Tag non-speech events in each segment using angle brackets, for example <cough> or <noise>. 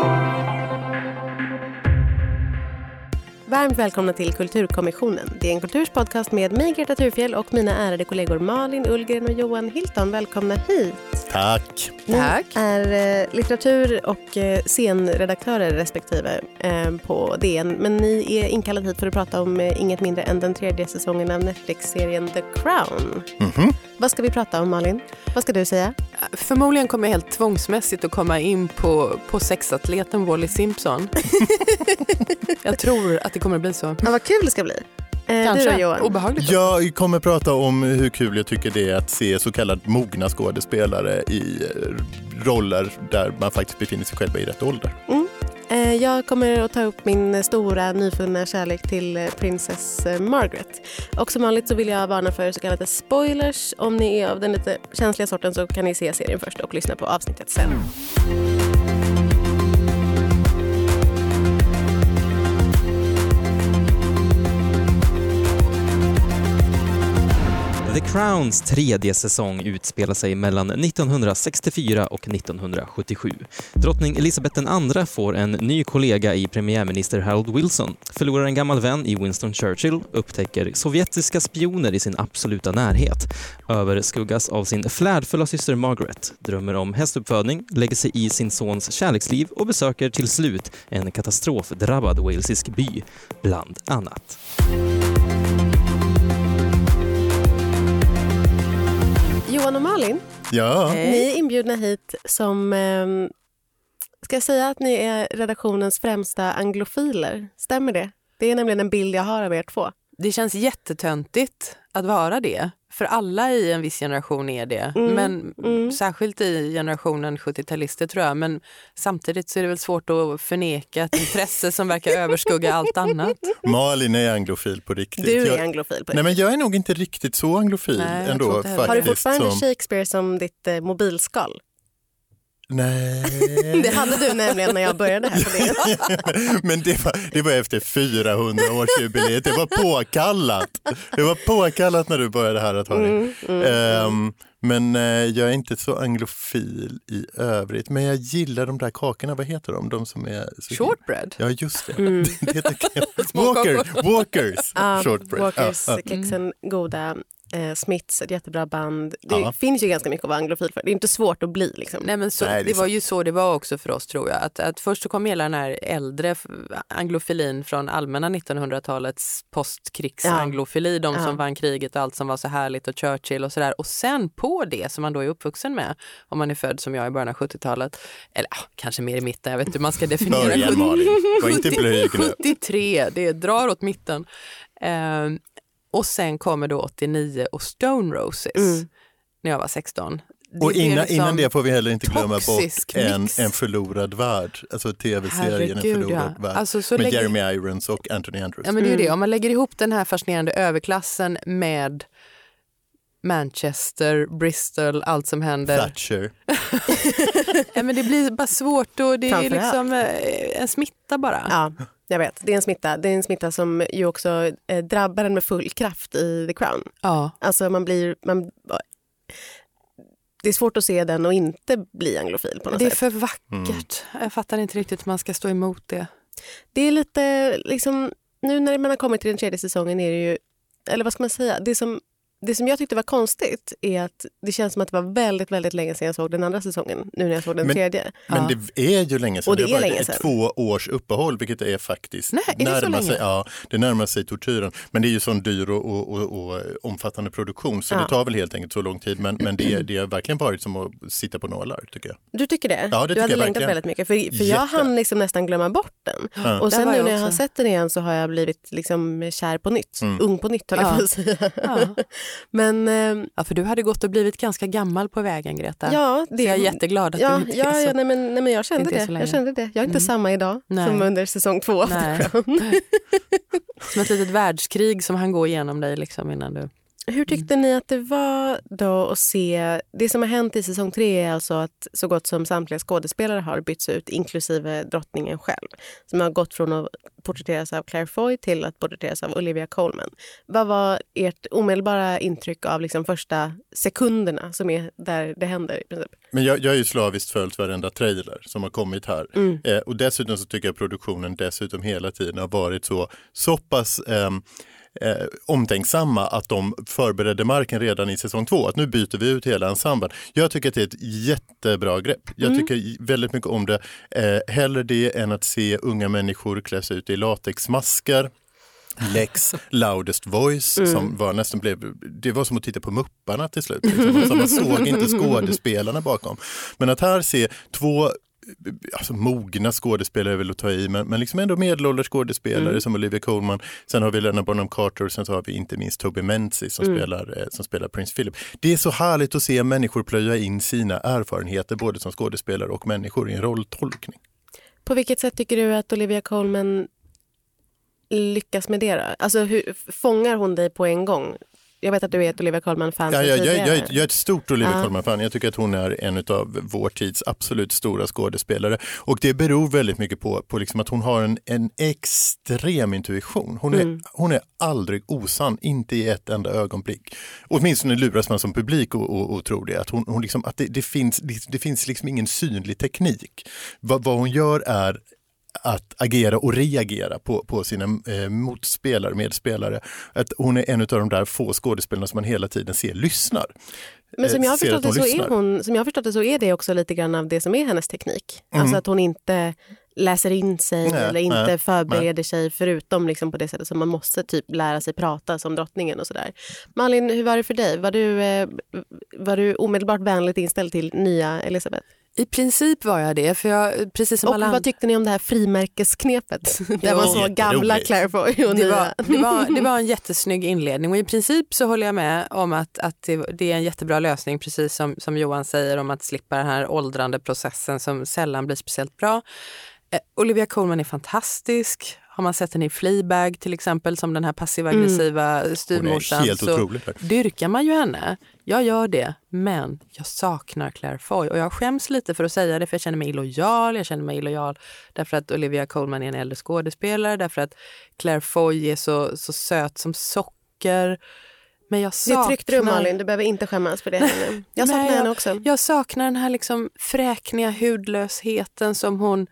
thank you Varmt välkomna till Kulturkommissionen. Det är en kulturspodcast med mig, Greta Thurfjell och mina ärade kollegor Malin Ullgren och Johan Hilton. Välkomna hit. Tack. Ni Tack. är eh, litteratur och eh, scenredaktörer respektive eh, på DN. Men ni är inkallade hit för att prata om inget mindre än den tredje säsongen av Netflix-serien The Crown. Mhm. Vad ska vi prata om, Malin? Vad ska du säga? Förmodligen kommer jag helt tvångsmässigt att komma in på, på sexatleten Wally Simpson. <laughs> jag tror att det kommer att bli så. Ja, vad kul det ska bli. Eh, du Kanske. då, Johan? Obehagligt. Jag kommer prata om hur kul jag tycker det är att se så kallat mogna skådespelare i eh, roller där man faktiskt befinner sig själva i rätt ålder. Eh, Jag kommer att ta upp min stora nyfunna kärlek till Princess Margaret. Och som vanligt så vill jag varna för så kallade spoilers. Om ni är av den lite känsliga sorten så kan ni se serien först och lyssna på avsnittet sen. The Crowns tredje säsong utspelar sig mellan 1964 och 1977. Drottning Elizabeth II får en ny kollega i premiärminister Harold Wilson, förlorar en gammal vän i Winston Churchill, upptäcker sovjetiska spioner i sin absoluta närhet, överskuggas av sin flärdfulla syster Margaret, drömmer om hästuppfödning, lägger sig i sin sons kärleksliv och besöker till slut en katastrofdrabbad walesisk by, bland annat. Johan och Malin, Ja, ni är inbjudna hit som... Eh, ska jag säga att ni är redaktionens främsta anglofiler? Stämmer det? Det är nämligen en bild jag har av er två. Det känns jättetöntigt att vara det. För alla i en viss generation är det. Mm, Men mm. Särskilt i generationen 70-talister tror jag. Men samtidigt så är det väl svårt att förneka ett intresse som verkar överskugga allt annat. <laughs> Malin är anglofil på riktigt. Du är anglofil på nej, men jag är nog inte riktigt så anglofil Nej, ändå. faktiskt, Har du fortfarande som, Shakespeare som ditt eh, mobilskal? Nej. Det hade du nämligen när jag började här på. <laughs> Men det var, det var efter 400-årsjubileet. Det var påkallat. Det var påkallat när du började här att ha. Mm, mm. Ehm, men eh, jag är inte så anglofil i övrigt. Men jag gillar de där kakorna. Vad heter de? De som är... Så Shortbread. Ja, just det. Mm. <laughs> det <laughs> Walker. Walkers shortbread. Walkers, Ja, ja. kexen, goda. Eh, Smiths, ett jättebra band. Det Ja. finns ju ganska mycket att vara anglofil för. Det är inte svårt att bli. Liksom. Nej, men så, Nej, det det, var ju så det var också för oss tror jag. Att, att först så kom hela den här äldre anglofilin från allmänna 1900-talets postkrigsanglofili, de Ja. som vann kriget och allt som var så härligt och Churchill och sådär. Och sen på det som man då är uppvuxen med, om man är född som jag i början av 70-talet, eller ah, kanske mer i mitten, jag vet inte hur man ska definiera Början 70 Malin, var inte blyg nu. 73, det drar åt mitten. Ehm, och sen kommer då 89 och Stone Roses Mm. när jag var 16. Det Och innan, liksom- innan det får vi heller inte glömma bort en, en förlorad värld. Alltså tv-serien En förlorad ja. värld. Alltså, så med lägger- Jeremy Irons och Anthony Andrews. Ja men det är ju Mm. det, om man lägger ihop den här fascinerande överklassen med Manchester, Bristol, allt som händer. Thatcher. <laughs> Ja, men det blir bara svårt och det är liksom eh, en smitta bara. Ja, jag vet. Det är en smitta. Det är en smitta som ju också eh, drabbar en med full kraft i The Crown. Ja. Alltså man blir... Man, det är svårt att se den och inte bli anglofil på något Det är sätt. för vackert. Jag fattar inte riktigt hur man ska stå emot det. Det är lite liksom, nu när man har kommit till den tredje säsongen är det ju, eller vad ska man säga, det som, det som jag tyckte var konstigt är att det känns som att det var väldigt, väldigt länge sedan jag såg den andra säsongen, nu när jag såg den Men- tredje. Men Ja. det är ju länge sedan. Och det har är länge sedan. två års uppehåll, vilket är faktiskt Nej, är det så närmar länge? sig, ja, det närmar sig tortyren. Men det är ju sån dyr och, och, och, och omfattande produktion så Ja. det tar väl helt enkelt så lång tid. Men, men det, <clears throat> det har verkligen varit som att sitta på nålar tycker jag. Du tycker det? Ja, det du tycker hade jag längtat verkligen. väldigt mycket. För, för jag hann liksom nästan glömma bort den. Ja. Och sen nu när jag har sett den igen så har jag blivit liksom kär på nytt. Mm. Ung på nytt höll jag Ja. på att säga. Men eh, ja, för du hade gått och blivit ganska gammal på vägen Greta. ja, Så jag är jätteglad att Ja, du inte ja, är så. ja nej, men, nej, men jag kände det. Jag kände det. Jag är inte Mm. samma idag Nej. som under säsong två Nej. <laughs> Som ett litet världskrig som han går igenom dig liksom innan du... Hur tyckte ni att det var då att se... Det som har hänt i säsong tre är alltså att så gott som samtliga skådespelare har bytts ut, inklusive drottningen själv. Som har gått från att porträtteras av Claire Foy till att porträtteras av Olivia Colman. Vad var ert omedelbara intryck av liksom första sekunderna som är där det händer? i princip? Men jag, jag har ju slaviskt följt varenda trailer som har kommit här. Mm. Eh, och dessutom så tycker jag produktionen dessutom hela tiden har varit så, så pass ehm, eh, omtänksamma att de förberedde marken redan i säsong två. Att nu byter vi ut hela ensemblen. Jag tycker att det är ett jättebra grepp. Jag tycker väldigt mycket om det. Eh, hellre det än att se unga människor klä sig ut i latexmasker. Lex <laughs> loudest voice som var nästan blev, det var som att titta på Mupparna till slut. Liksom. Alltså, man såg inte <laughs> skådespelarna bakom. Men att här se två alltså mogna skådespelare att ta i, men, men liksom ändå medelålders skådespelare som Olivia Colman. Sen har vi Lena Bonham Carter och sen så har vi inte minst Toby Menzies som, spelar, eh, som spelar Prince Philip. Det är så härligt att se människor plöja in sina erfarenheter både som skådespelare och människor i en rolltolkning. På vilket sätt tycker du att Olivia Colman lyckas med det? Då? Alltså, hur, fångar hon dig på en gång? Jag vet att du är ett Olivia Colman-fan Ja, sedan jag, jag, jag, är- ett stort Olivia Ja. Colman-fan. Jag tycker att hon är en av vår tids absolut stora skådespelare. Och det beror väldigt mycket på, på liksom att hon har en, en extrem intuition. Hon är, Mm. hon är aldrig osann, inte i ett enda ögonblick. Åtminstone luras man som publik och, och, och tror det. Att, hon, hon liksom, att det, det finns, det, det finns liksom ingen synlig teknik. Vad, vad hon gör är att agera och reagera på, på sina eh, motspelare, medspelare. Att hon är en av de där få skådespelarna som man hela tiden ser lyssnar. Men som Eh, jag, har förstått det så är hon, som jag har förstått det så är det också lite grann av det som är hennes teknik. Alltså att hon inte läser in sig Mm. Nej, eller inte nej, förbereder sig förutom liksom på det sättet som man måste typ lära sig prata som drottningen och sådär. Malin, hur var det för dig? Var du, eh, var du omedelbart vänligt inställd till nya Elisabeth? I princip var jag det, för jag, precis som Och alla vad tyckte ni om det här frimärkesknepet? <laughs> Där man såg gamla Jätteroligt. Claire Foy och Det nya. var, det, var, det var en <laughs> jättesnygg inledning och i princip så håller jag med om att, att det, det är en jättebra lösning, precis som, som Johan säger, om att slippa den här åldrande processen som sällan blir speciellt bra. Eh, Olivia Colman är fantastisk. Har man sett henne i Fleabag till exempel, som den här passiv-aggressiva Hon styvmorsan, är helt så dyrkar man ju henne. Jag gör det, men jag saknar Claire Foy. Och jag skäms lite för att säga det, för jag känner mig illojal. Jag känner mig illojal därför att Olivia Colman är en äldre skådespelare, därför att Claire Foy är så, så söt som socker. Men jag Det saknar... tryckte du Malin, du behöver inte skämmas för det. Henne. <laughs> Jag saknar Nej, henne också. Jag saknar den här liksom fräkniga hudlösheten som hon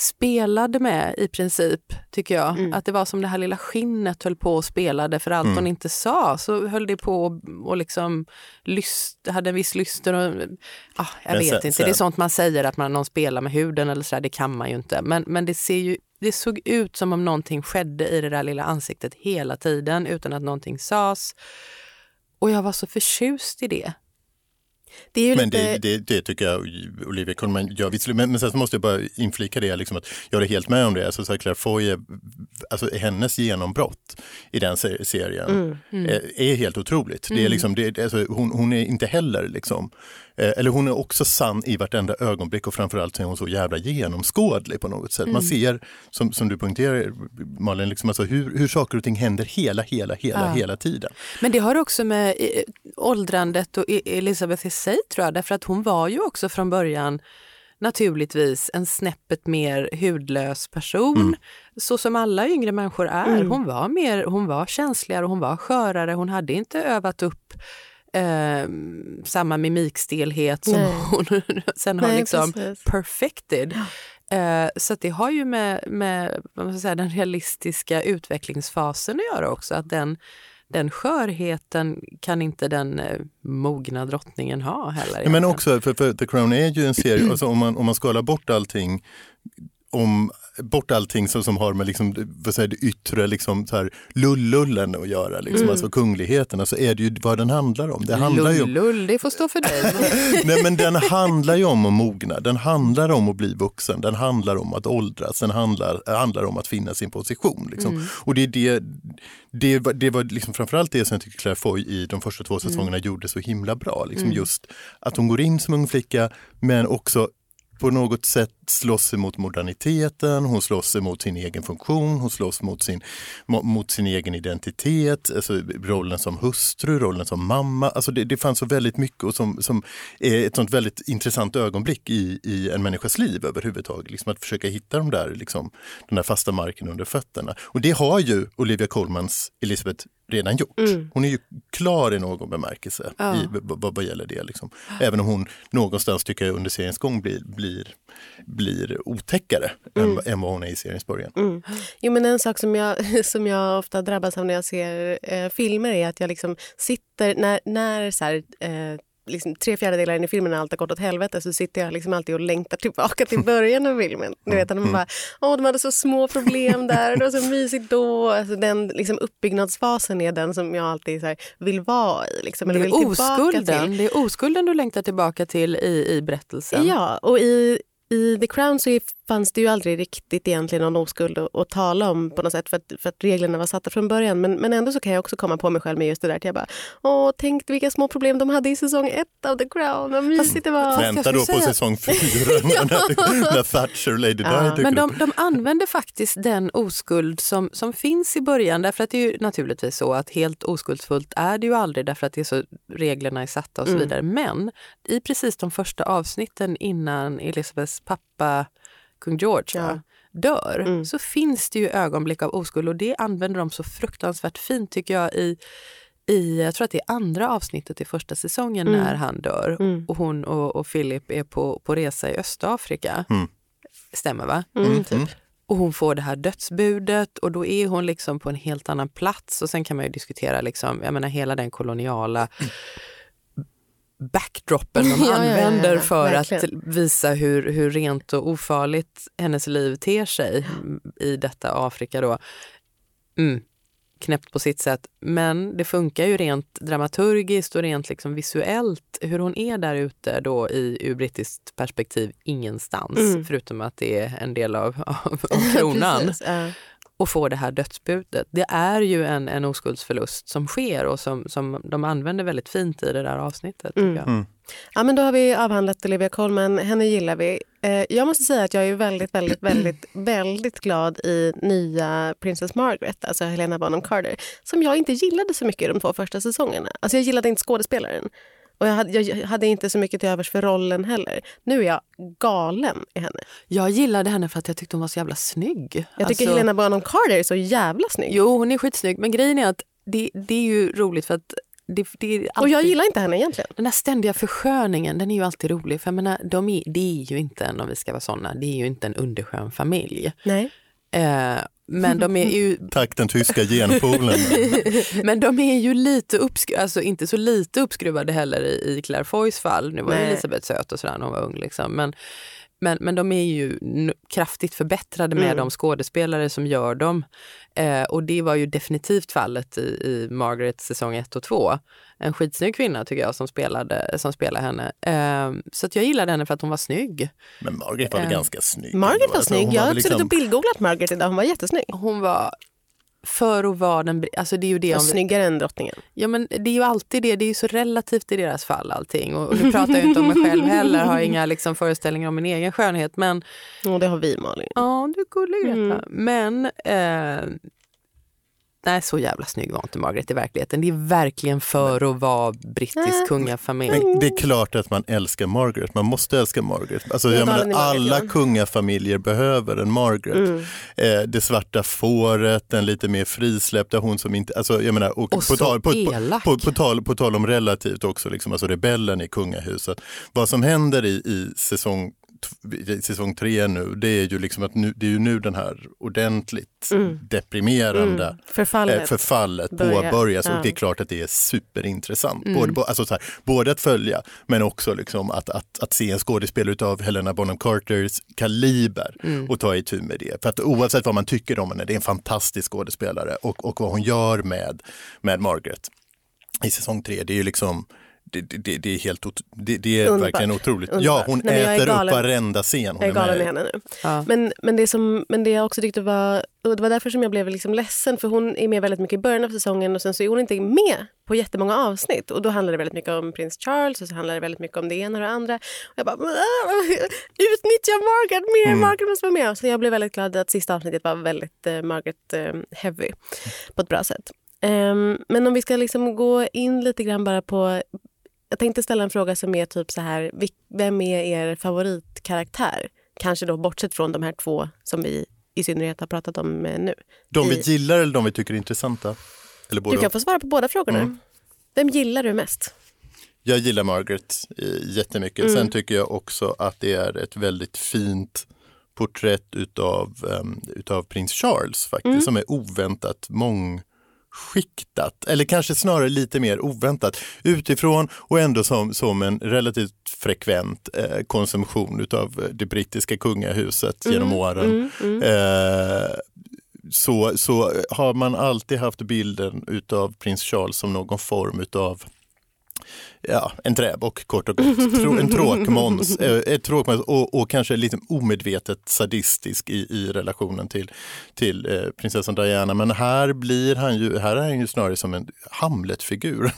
spelade med i princip, tycker jag. Mm. Att det var som det här lilla skinnet höll på och spelade för allt hon inte sa så höll det på och, och liksom lyst, hade en viss lyster. Och, ah, jag Men vet sen- inte, sen- det är sånt man säger att man, någon spelar med huden eller så där, det kan man ju inte. Men, men det ser ju det såg ut som om någonting skedde i det där lilla ansiktet hela tiden utan att någonting sades. Och jag var så förtjust i det. Det är Men lite... det, det, det tycker jag Olivia Colman gör visserligen. Men, men sen måste jag bara inflika det, liksom att jag håller helt med om det. Alltså, så här, Claire Foy, är, alltså, hennes genombrott i den se- serien är, är helt otroligt. Det är liksom, det, alltså, hon, hon är inte heller, liksom, eller hon är också sann i vartenda ögonblick och framförallt så är hon så jävla genomskådlig på något sätt. Man ser, som, som du poängterar Malin, liksom, alltså, hur, hur saker och ting händer hela, hela, hela, Ja. hela tiden. Men det har också med eh, åldrandet och E- Elisabeth i sig tror jag, därför att hon var ju också från början naturligtvis en snäppet mer hudlös person, så som alla yngre människor är. Hon var mer, hon var känsligare och hon var skörare, hon hade inte övat upp eh, samma mimikstelhet som Nej. hon <laughs> sen har Nej, liksom precis. perfected. Eh, så att det har ju med, med vad man ska säga, den realistiska utvecklingsfasen att göra också. Att den, den skörheten kan inte den eh, mogna drottningen ha heller. Ja, men också, för, för The Crown är ju en serie, alltså om, man, om man skalar bort allting, om, bort allting som, som har med liksom, vad säger, det yttre liksom, så här, lullullen att göra, liksom, Mm. alltså kungligheterna, så är det ju vad den handlar om. Det handlar ju om, Lullull, det får stå för dig. <laughs> nej, men den handlar ju om att mogna, den handlar om att bli vuxen, den handlar om att åldras, den handlar, handlar om att finna sin position. Liksom. Och det är det, det var, det var liksom framförallt det som jag tycker Claire Foy i de första två säsongerna gjorde så himla bra. Liksom Just att hon går in som ung flicka men också på något sätt slåss emot moderniteten, hon slåss emot sin egen funktion, hon slåss mot sin, mot sin egen identitet, alltså rollen som hustru, rollen som mamma. Alltså det, det fanns så väldigt mycket och som, som är ett sånt väldigt intressant ögonblick i, i en människas liv överhuvudtaget. Liksom att försöka hitta de där, liksom, den där fasta marken under fötterna. Och det har ju Olivia Colmans Elisabeth redan gjort. Mm. Hon är ju klar i någon bemärkelse ja. i, vad, vad gäller det. Liksom. Även om hon någonstans tycker jag under seriens gång blir, blir, blir otäckare mm. än, än vad hon är i seriens början. Mm. Jo, men en sak som jag, <laughs> som jag ofta drabbas av när jag ser eh, filmer är att jag liksom sitter, när, när så här, eh, liksom, tre fjärdedelar in i filmen när allt har gått åt helvete så sitter jag liksom alltid och längtar tillbaka till början av filmen. Du vet, man mm. bara, åh, de hade så små problem där, det var så mysigt då. Alltså, den liksom, uppbyggnadsfasen är den som jag alltid här, vill vara i. Liksom, det, är oskulden, det är oskulden du längtar tillbaka till i, i berättelsen. Ja, och i, i The Crown så fanns det ju aldrig riktigt egentligen någon oskuld att, att tala om på något sätt för att, för att reglerna var satta från början. Men, men ändå så kan jag också komma på mig själv med just det där att jag bara Åh, tänk vilka små problem de hade i säsong ett av The Crown, vad mysigt det var. Vänta då på säga... säsong <laughs> fyra när, när Thatcher och Lady Di ja, Men de, de använder faktiskt den oskuld som, som finns i början därför att det är ju naturligtvis så att helt oskuldsfullt är det ju aldrig därför att det är så, reglerna är satta och så mm. vidare. Men i precis de första avsnitten innan Elizabeths pappa kung George ja. dör mm. så finns det ju ögonblick av oskuld och det använder de så fruktansvärt fint tycker jag i i, jag tror att det är andra avsnittet i första säsongen mm. när han dör mm. och hon och, och Philip är på, på resa i Östafrika. Mm. Stämmer va? Mm. Mm, typ. Och hon får det här dödsbudet och då är hon liksom på en helt annan plats och sen kan man ju diskutera liksom, jag menar hela den koloniala backdropen de <laughs> ja, använder ja, ja, för verkligen. att visa hur, hur rent och ofarligt hennes liv ter sig i detta Afrika. Då. Mm, knäppt på sitt sätt, men det funkar ju rent dramaturgiskt och rent liksom visuellt. Hur hon är där ute då i ur brittiskt perspektiv ingenstans, mm. förutom att det är en del av, av, av <laughs> kronan. Precis, och får det här dödsbudet. Det är ju en, en oskuldsförlust som sker och som, som de använder väldigt fint i det där avsnittet. Mm. Mm. Ja, men då har vi avhandlat Olivia Colman. Henne gillar vi. Eh, jag måste säga att jag är väldigt, väldigt, väldigt, <clears throat> väldigt glad i nya Princess Margaret, alltså Helena Bonham Carter, som jag inte gillade så mycket i de två första säsongerna. Alltså jag gillade inte skådespelaren. Och jag hade, jag hade, inte så mycket till övers för rollen heller. Nu är jag galen i henne. Jag gillade henne för att jag tyckte hon var så jävla snygg. Jag tycker alltså... Helena Bonham Carter är så jävla snygg. Jo, hon är skitsnygg. Men grejen är att det, det är ju roligt för att det, det alltid... Och jag gillar inte henne egentligen. Den här ständiga försköningen, den är ju alltid rolig. För jag menar, de är, det är ju inte en, om vi ska vara såna, det är ju inte en underskön familj. Nej. Eh, men de är ju... <laughs> Tack den tyska genpoolen. <laughs> men de är ju lite uppskruvade, alltså inte så lite uppskruvade heller i, i Claire Foys fall. Nu var Nej. Elisabeth söt och sådär när hon var ung. Liksom. Men, men, men de är ju kraftigt förbättrade med mm. de skådespelare som gör dem. Eh, och det var ju definitivt fallet i, i Margaret säsong 1 och 2. En skitsnygg kvinna tycker jag som spelade, som spelade henne. Eh, så att jag gillade henne för att hon var snygg. Men Margaret var väl eh, ganska snygg? Margaret var alltså, snygg. Jag har liksom... suttit och bildgooglat Margaret idag. Hon var jättesnygg. Hon var för att vara den... Alltså det är ju det om snyggare än drottningen. Ja men det är ju alltid det. Det är ju så relativt i deras fall allting. Och, nu pratar jag inte om mig själv heller. Har inga liksom föreställningar om min egen skönhet. Men... Ja det har vi Malin. Ja du är gullig. Mm. Men eh, Nej, så jävla snygg var inte Margaret i verkligheten. Det är verkligen för att vara brittisk kungafamilj. Men det är klart att man älskar Margaret. Man måste älska Margaret. Alltså, jag menar, alla kungafamiljer behöver en Margaret. Mm. Eh, det svarta fåret, den lite mer frisläppta, hon som inte... Alltså, jag menar, och, och på, tal, på, på, på, på, tal, på tal om relativt också, liksom, alltså rebellen i kungahuset. Vad som händer i, i säsong säsong tre nu, det är ju liksom att nu, det är ju nu den här ordentligt mm. deprimerande mm. förfallet, eh, förfallet påbörjas ja. och det är klart att det är superintressant. Mm. Både, alltså så här, både att följa men också liksom att, att, att se en skådespelare av Helena Bonham Carters kaliber mm. och ta itu med det. För att oavsett vad man tycker om henne, det är en fantastisk skådespelare och, och vad hon gör med, med Margaret i säsong tre, det är ju liksom det, det, det är helt det, det är Underbart. verkligen otroligt. Underbart. Ja, hon Nej, äter upp varenda scen hon Jag är galen med henne nu. Ja. Men, men, det som, men det jag också tyckte var, och det var därför som jag blev liksom ledsen för hon är med väldigt mycket i början av säsongen och sen så är hon inte med på jättemånga avsnitt och då handlar det väldigt mycket om prins Charles och så handlar det väldigt mycket om det ena och det andra. Och jag bara "Ah, utnyttja Margaret mer, Margaret måste vara med. Så jag blev väldigt glad att sista avsnittet var väldigt eh, Margaret eh, heavy på ett bra sätt. Ehm, men om vi ska liksom gå in lite grann bara på jag tänkte ställa en fråga som är typ så här, vem är er favoritkaraktär? Kanske då bortsett från de här två som vi i synnerhet har pratat om eh, nu. De vi i- gillar eller de vi tycker är intressanta? Eller både Du kan och. få svara på båda frågorna. Mm. Vem gillar du mest? Jag gillar Margaret eh, jättemycket. Mm. Sen tycker jag också att det är ett väldigt fint porträtt utav, um, utav prins Charles faktiskt, Mm. som är oväntat mångskiktat. Eller kanske snarare lite mer oväntat utifrån och ändå som, som en relativt frekvent eh, konsumtion utav det brittiska kungahuset genom åren. Mm, mm. Eh, så, så har man alltid haft bilden utav prins Charles som någon form utav Ja, en träbock kort och gott. En tråkmåns. Eh, tråkmåns och, och kanske lite omedvetet sadistisk i, i relationen till, till eh, prinsessan Diana. Men här blir han ju, här är han ju snarare som en Hamlet-figur.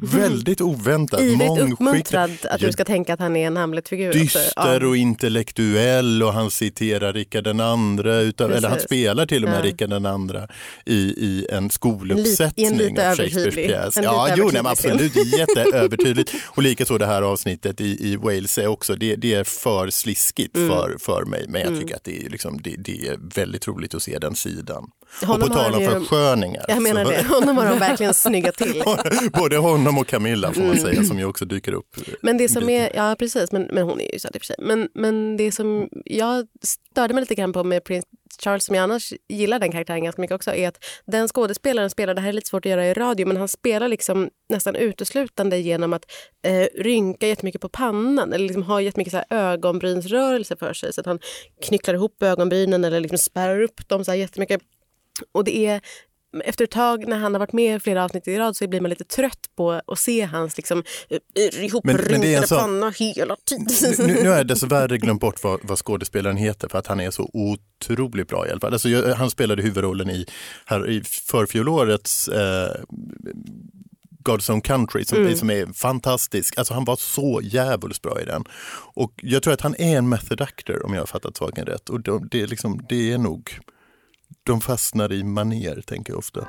<laughs> Väldigt oväntat, Ivrigt uppmuntrad att du ska tänka att han är en Hamlet-figur. också. dyster Ja. och intellektuell och han citerar Rickard den andra, utav, eller han spelar till och med Ja. Rickard den andra i, i en skoluppsättning I en lite av övertydlig- Ja, jo, nej, absolut, jätteövertydligt. Och likaså det här avsnittet i, i Wales är också, det, det är för sliskigt Mm. för, för mig. Men jag tycker att det är, liksom, det, det är väldigt roligt att se den sidan. Honom och på tal om försköningar. Jag menar så- det. Honom har de verkligen snyggat till. <laughs> Både honom och Camilla får man Mm. säga, som ju också dyker upp. Men det som är, ja precis, men, men hon är ju söt i och för sig. Men, men det som jag störde mig lite grann på med Prince Charles, som jag annars gillar den karaktären ganska mycket också, är att den skådespelaren spelar, det här är lite svårt att göra i radio, men han spelar liksom nästan uteslutande genom att eh, rynka jättemycket på pannan eller liksom ha jättemycket så här ögonbrynsrörelser för sig. Så att han knycklar ihop ögonbrynen eller liksom spärrar upp dem så här jättemycket. Och det är efter ett tag när han har varit med i flera avsnitt i rad så blir man lite trött på att se hans liksom, eh, det är en sån- panna hela tiden. Nu, nu har jag dessvärre glömt bort vad, vad skådespelaren heter för att han är så otroligt bra i alla fall. Alltså, jag, han spelade huvudrollen i, här, i förfjolårets eh, God's Own Country som, Mm. som är fantastisk. Alltså han var så jävligt bra i den. Och jag tror att han är en method actor om jag har fattat saken rätt. Och de, det, är liksom, det är nog, de fastnar i maner tänker jag ofta.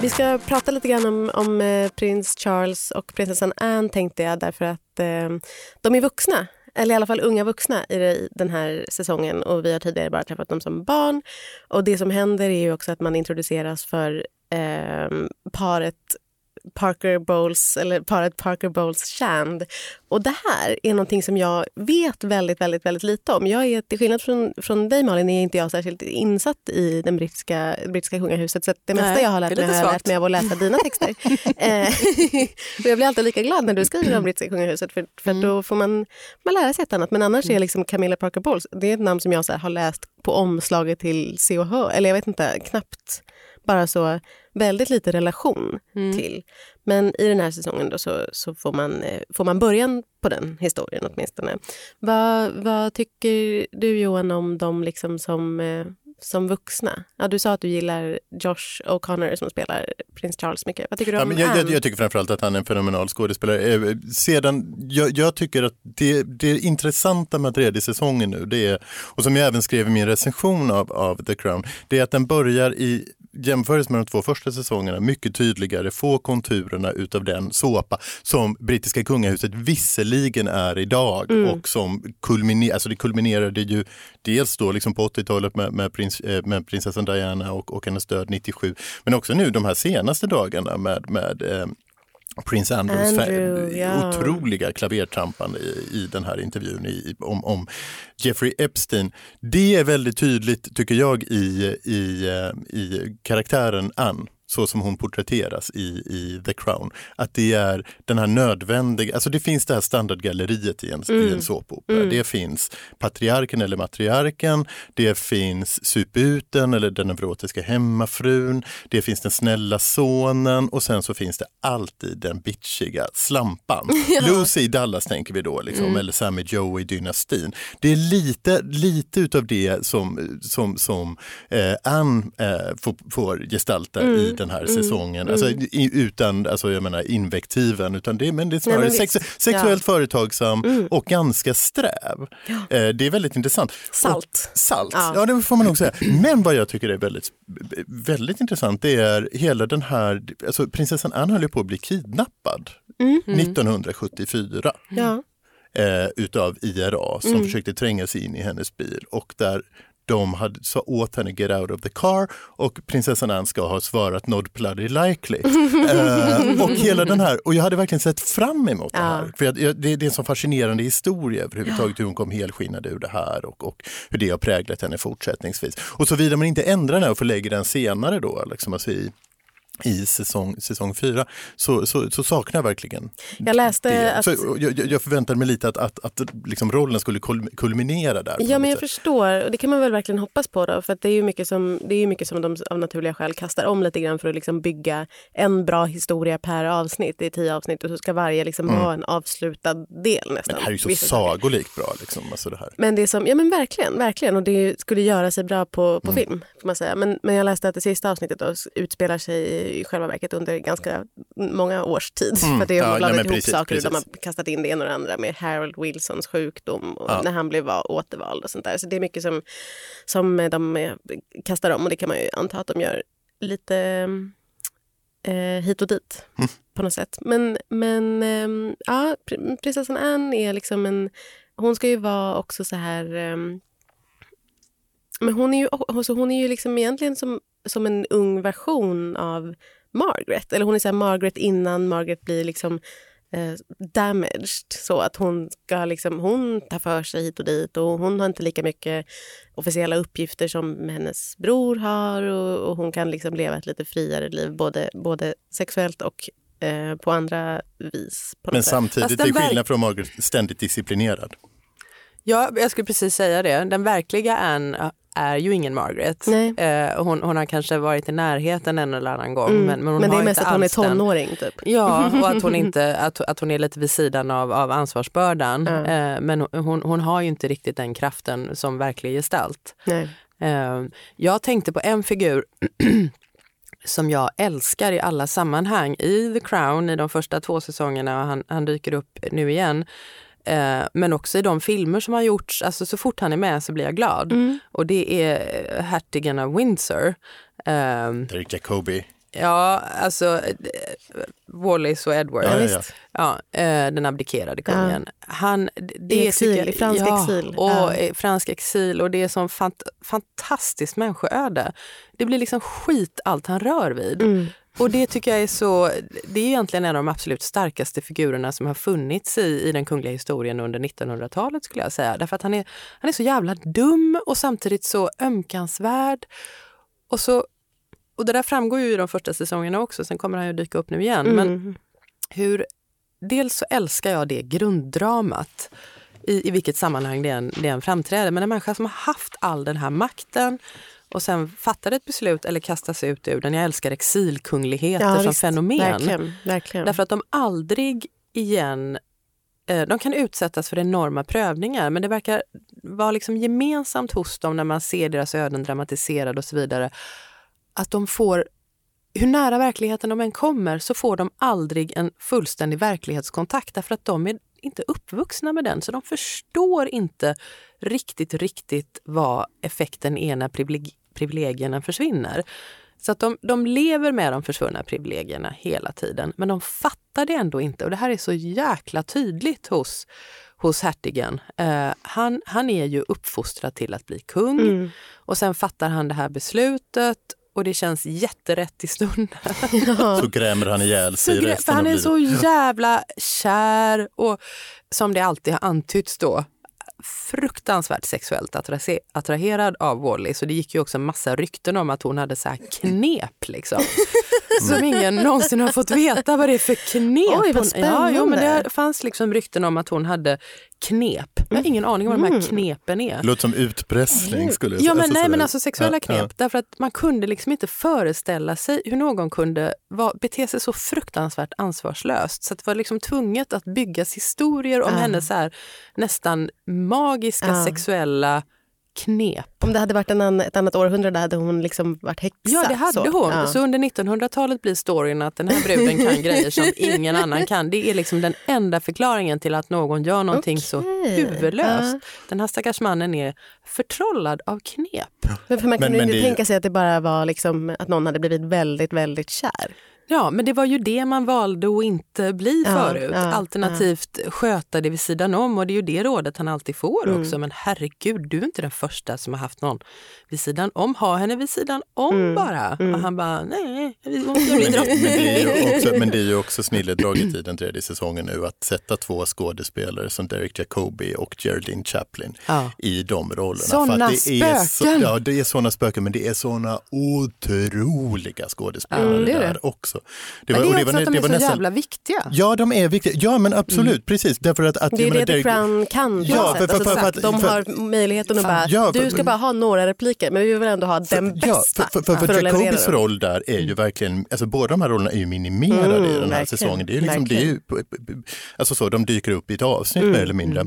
Vi ska prata lite grann om, om eh, prins Charles och prinsessan Anne tänkte jag därför att eh, de är vuxna. Eller i alla fall unga vuxna i den här säsongen och vi har tidigare bara träffat dem som barn. Och det som händer är ju också att man introduceras för eh, paret Parker Bowles, eller paret Parker Bowles Shand. Och det här är någonting som jag vet väldigt, väldigt, väldigt lite om. Jag är, till skillnad från, från dig Malin, är inte jag särskilt insatt i den brittiska, brittiska kungahuset. Så det mesta Nej, jag har det är lärt mig har jag lärt mig av att läsa dina texter. <laughs> Eh, <laughs> jag blir alltid lika glad när du skriver om brittiska kungahuset för, för Mm. då får man, man lära sig ett annat. Men annars är liksom Camilla Parker Bowles, det är ett namn som jag så här, har läst på omslaget till Se och Hör, eller jag vet inte, knappt bara så väldigt lite relation Mm. till. Men i den här säsongen då så, så får, man, eh, får man början på den historien åtminstone. Vad, vad tycker du Johan om dem liksom som, eh, som vuxna? Ja, du sa att du gillar Josh O'Connor som spelar prins Charles mycket. Vad tycker du Ja, om men jag, jag, jag tycker framförallt att han är en fenomenal skådespelare. Eh, Sedan, jag, jag tycker att det, det intressanta med tredje säsongen nu, det är, och som jag även skrev i min recension av, av The Crown, det är att den börjar i jämförelse med de två första säsongerna mycket tydligare få konturerna utav den såpa som brittiska kungahuset visserligen är idag Mm. och som kulminer, alltså det kulminerade ju dels då liksom på 80-talet med, med, prins, eh, med prinsessan Diana och, och hennes död 97 men också nu de här senaste dagarna med, med eh, Prince Andrews Andrew, ja. otroliga klavertrampande i, i den här intervjun i, om, om Jeffrey Epstein. Det är väldigt tydligt tycker jag i, i, eh, i karaktären Anne så som hon porträtteras i, i The Crown. Att det är den här nödvändiga, alltså det finns det här standardgalleriet i en, i en såpopera. Det finns patriarken eller matriarken, det finns suputen eller den neurotiska hemmafrun, det finns den snälla sonen och sen så finns det alltid den bitchiga slampan. <laughs> Lucy i Dallas tänker vi då, liksom, eller Sammy Joe i Dynastin. Det är lite, lite utav det som, som, som eh, Anne eh, får, får gestalta i den här säsongen. Alltså, i, utan alltså, jag menar, invektiven, utan det, men det är snarare men sex, sexuellt företagsam och ganska sträv. Eh, det är väldigt intressant. Salt. Och, salt, Ja. ja. det får man nog säga. Men vad jag tycker är väldigt, väldigt intressant det är hela den här, alltså prinsessan Anne höll ju på att bli kidnappad 1974 Ja. eh, utav IRA som försökte tränga sig in i hennes bil och där de hade, sa åt henne get out of the car och prinsessan Anne ska ha svarat not bloody likely. <laughs> eh, och hela den här, och jag hade verkligen sett fram emot det här. För jag, jag, det, det är en så fascinerande historia överhuvudtaget hur hon kom helskinnad ur det här och, och hur det har präglat henne fortsättningsvis. Och såvida man inte ändrar den och förlägger den senare då, liksom alltså i, i säsong, säsong fyra, så, så, så saknar jag verkligen Jag läste det. att... Så jag, jag- förväntade mig lite att, att, att liksom rollen skulle kul- kulminera där. Ja, men jag sätt. förstår. Och det kan man väl verkligen hoppas på. Då, för att det är ju mycket som, det är mycket som de av naturliga skäl kastar om lite grann för att liksom bygga en bra historia per avsnitt. Det är tio avsnitt och så ska varje liksom vara en avslutad del nästan. Mm. Men det här är ju så Vissa sagolikt bra. Liksom, alltså det här. Men det är som, ja men verkligen, verkligen. Och det skulle göra sig bra på, Mm. på film. Får man säga. Men, men jag läste att det sista avsnittet då utspelar sig i själva verket under ganska många års tid. För att det Mm. Ja, har nej, blandat men ihop precis, saker. och De har precis. kastat in det ena och det andra med Harold Wilsons sjukdom och Ja. när han blev va- återvald och sånt där. Så det är mycket som, som de eh, kastar om och det kan man ju anta att de gör lite eh, hit och dit Mm. på något sätt. Men, men ehm, ja, pr- prinsessan Anne är liksom en... Hon ska ju vara också så här... ehm, men hon är ju, alltså hon är ju liksom egentligen som, som en ung version av Margaret. Eller hon är så här Margaret innan Margaret blir liksom eh, damaged. Så att hon ska liksom, hon tar för sig hit och dit och hon har inte lika mycket officiella uppgifter som hennes bror har och, och hon kan liksom leva ett lite friare liv både, både sexuellt och eh, på andra vis. På Men samtidigt, Fast till skillnad från Margaret, ständigt disciplinerad. Ja, jag skulle precis säga det. Den verkliga Anne är ju ingen Margaret. Nej. Eh, hon, hon har kanske varit i närheten en eller annan gång. Mm. Men, men, hon Men det är mest att hon är tonåring typ. Ja, och att hon, <laughs> inte, att, att hon är lite vid sidan av, av ansvarsbördan. Ja. Eh, men hon, hon har ju inte riktigt den kraften som verklig gestalt. Nej. Eh, jag tänkte på en figur <clears throat> som jag älskar i alla sammanhang. I The Crown, i de första två säsongerna, och han, han dyker upp nu igen. Eh, men också i de filmer som har gjorts, alltså så fort han är med så blir jag glad. Mm. Och det är eh, hertigen av Windsor. Eh, Derek Jacobi. ja, alltså eh, Wallis och Edward. Ja, ja, ja. visst. Ja, eh, den abdikerade kungen. Han, det I exil, tycker jag- i fransk ja, exil. Och Ja. fransk exil och det är som fant fantastiskt människoöde. Det blir liksom skit allt han rör vid. Mm. Och det tycker jag är så, det är egentligen en av de absolut starkaste figurerna som har funnits i, i den kungliga historien under 1900-talet skulle jag säga. Därför att han är, han är så jävla dum och samtidigt så ömkansvärd. Och, så, och det där framgår ju i de första säsongerna också, sen kommer han ju dyka upp nu igen. Men Mm. hur, dels så älskar jag det grunddramat i, i vilket sammanhang det än, det än framträder. Men en människa som har haft all den här makten och sen fattar ett beslut eller kastas ut ur den. Jag älskar exilkungligheter som visst. fenomen. Verkligen. verkligen. Därför att de aldrig igen eh, de kan utsättas för enorma prövningar men det verkar vara liksom gemensamt hos dem när man ser deras öden dramatiserade och så vidare. Att de får, hur nära verkligheten de än kommer så får de aldrig en fullständig verklighetskontakt därför att de är inte uppvuxna med den så de förstår inte riktigt, riktigt vad effekten är när privilegierna försvinner. Så att de, de lever med de försvunna privilegierna hela tiden, men de fattar det ändå inte. Och det här är så jäkla tydligt hos, hos hertigen. Eh, han, han är ju uppfostrad till att bli kung Mm. och sen fattar han det här beslutet och det känns jätterätt i stunden. <laughs> Så grämer han ihjäl sig Så i grä- resten han är så jävla kär och som det alltid har antytts då fruktansvärt sexuellt attra- attraherad av Wally. Så det gick ju också en massa rykten om att hon hade så här knep liksom. <laughs> Som ingen någonsin har fått veta vad det är för knep. Oj, vad hon, ja, jo, men spännande. det fanns liksom rykten om att hon hade knep. Jag har ingen aning om vad de här knepen är. Låter som utpressning skulle jag Ja, men Alltså nej, men alltså sexuella Ja, knep. Därför att man kunde liksom inte föreställa sig hur någon kunde vara, bete sig så fruktansvärt ansvarslöst. Så att det var liksom tvunget att byggas historier om Ja. hennes så här, nästan magiska Ja. sexuella knep. Om det hade varit en annan, ett annat århundrade hade hon liksom varit häxa. Ja, det hade så. hon. Ja. Så under 1900-talet blir storyn att den här bruden kan <laughs> grejer som ingen annan kan. Det är liksom den enda förklaringen till att någon gör någonting så Okej. huvudlöst. Ja. Den här stackars mannen är förtrollad av knep. Men för man Men- kunde men inte det är ju- tänka sig att det bara var liksom att någon hade blivit väldigt, väldigt kär. Ja, men det var ju det man valde att inte bli Ja, förut. ja, Alternativt sköta det vid sidan om och det är ju det rådet han alltid får Mm. också. Men herregud, du är inte den första som har haft någon vid sidan om. Ha henne vid sidan om Mm, bara. Och han bara, nej, vi måste <laughs> Men bli drottning. ju också, men det är ju också snilledraget i <laughs> den tredje säsongen nu att sätta två skådespelare som Derek Jacobi och Geraldine Chaplin Ja. i de rollerna. Det Är så, spöken! ja, det är såna spöken men det är såna otroliga skådespelare Ja, det är det. också. Men det är också var- att de är så nästan- jävla viktiga. Ja, de är viktiga. Ja, men absolut, precis. Därför att, att Det är det The Crown kan. på Ja, sätt. för- för- Alltså, för att- de för- har möjligheten att bara, Ja, för- du ska bara ha några repliker men vi vill ändå ha den bästa Ja, för, för, för, för, Jacobis roll där är ju verkligen, alltså båda de här rollerna är ju minimerade Mm, i den här verkligen, säsongen. Det är liksom, det är ju, alltså så, de dyker upp i ett avsnitt Mm, mer eller mindre.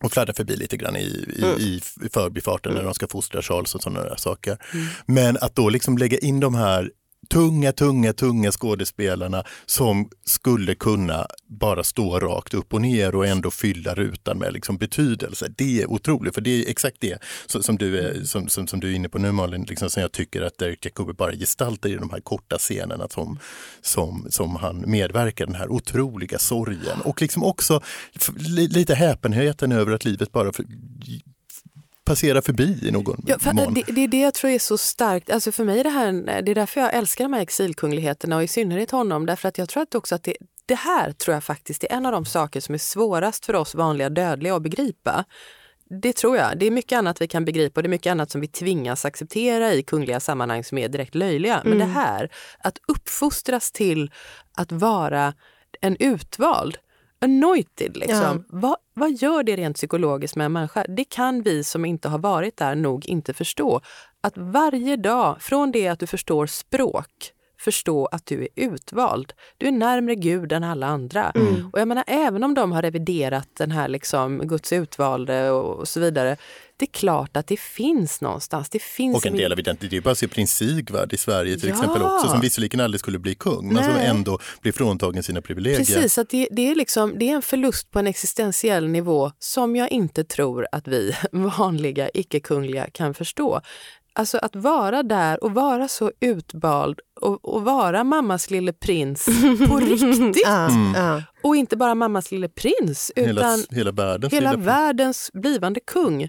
Och fladdrar förbi lite grann i, i, i förbifarten när de ska fostra Charles och sådana där saker. Men att då liksom lägga in de här tunga, tunga, tunga skådespelarna som skulle kunna bara stå rakt upp och ner och ändå fylla rutan med liksom betydelse. Det är otroligt, för det är exakt det som, som, du, är, som, som, som du är inne på nu Malin, liksom, som jag tycker att Derek Jacobi bara gestaltar i de här korta scenerna som, som, som han medverkar, den här otroliga sorgen och liksom också lite häpenheten över att livet bara för, passerar förbi i någon Ja, för, mån. det, det är det jag tror är så starkt. Alltså för mig är det, här, det är därför jag älskar de här exilkungligheterna och i synnerhet honom. Därför att jag tror att också att det, det här tror jag faktiskt är en av de saker som är svårast för oss vanliga dödliga att begripa. Det tror jag. Det är mycket annat vi kan begripa och det är mycket annat som vi tvingas acceptera i kungliga sammanhang som är direkt löjliga. Men det här, att uppfostras till att vara en utvald, anointed liksom. Vad, vad gör det rent psykologiskt med en människa? Det kan vi som inte har varit där nog inte förstå. Att varje dag, från det att du förstår språk, förstå att du är utvald. Du är närmre Gud än alla andra. Och jag menar, även om de har reviderat den här liksom, Guds utvalde och, och så vidare. Det är klart att det finns någonstans. Det finns Och en del av det, det är bara att se prins Sigvard i Sverige till Ja. exempel också, som visserligen aldrig skulle bli kung, men som Nej. ändå blir fråntagen sina privilegier. Precis, att det, det, är liksom, det är en förlust på en existentiell nivå som jag inte tror att vi <laughs> vanliga icke-kungliga kan förstå. Alltså att vara där och vara så utvald och, och vara mammas lille prins <laughs> på riktigt. Mm. Och inte bara mammas lille prins utan hela, hela världens hela världens blivande kung.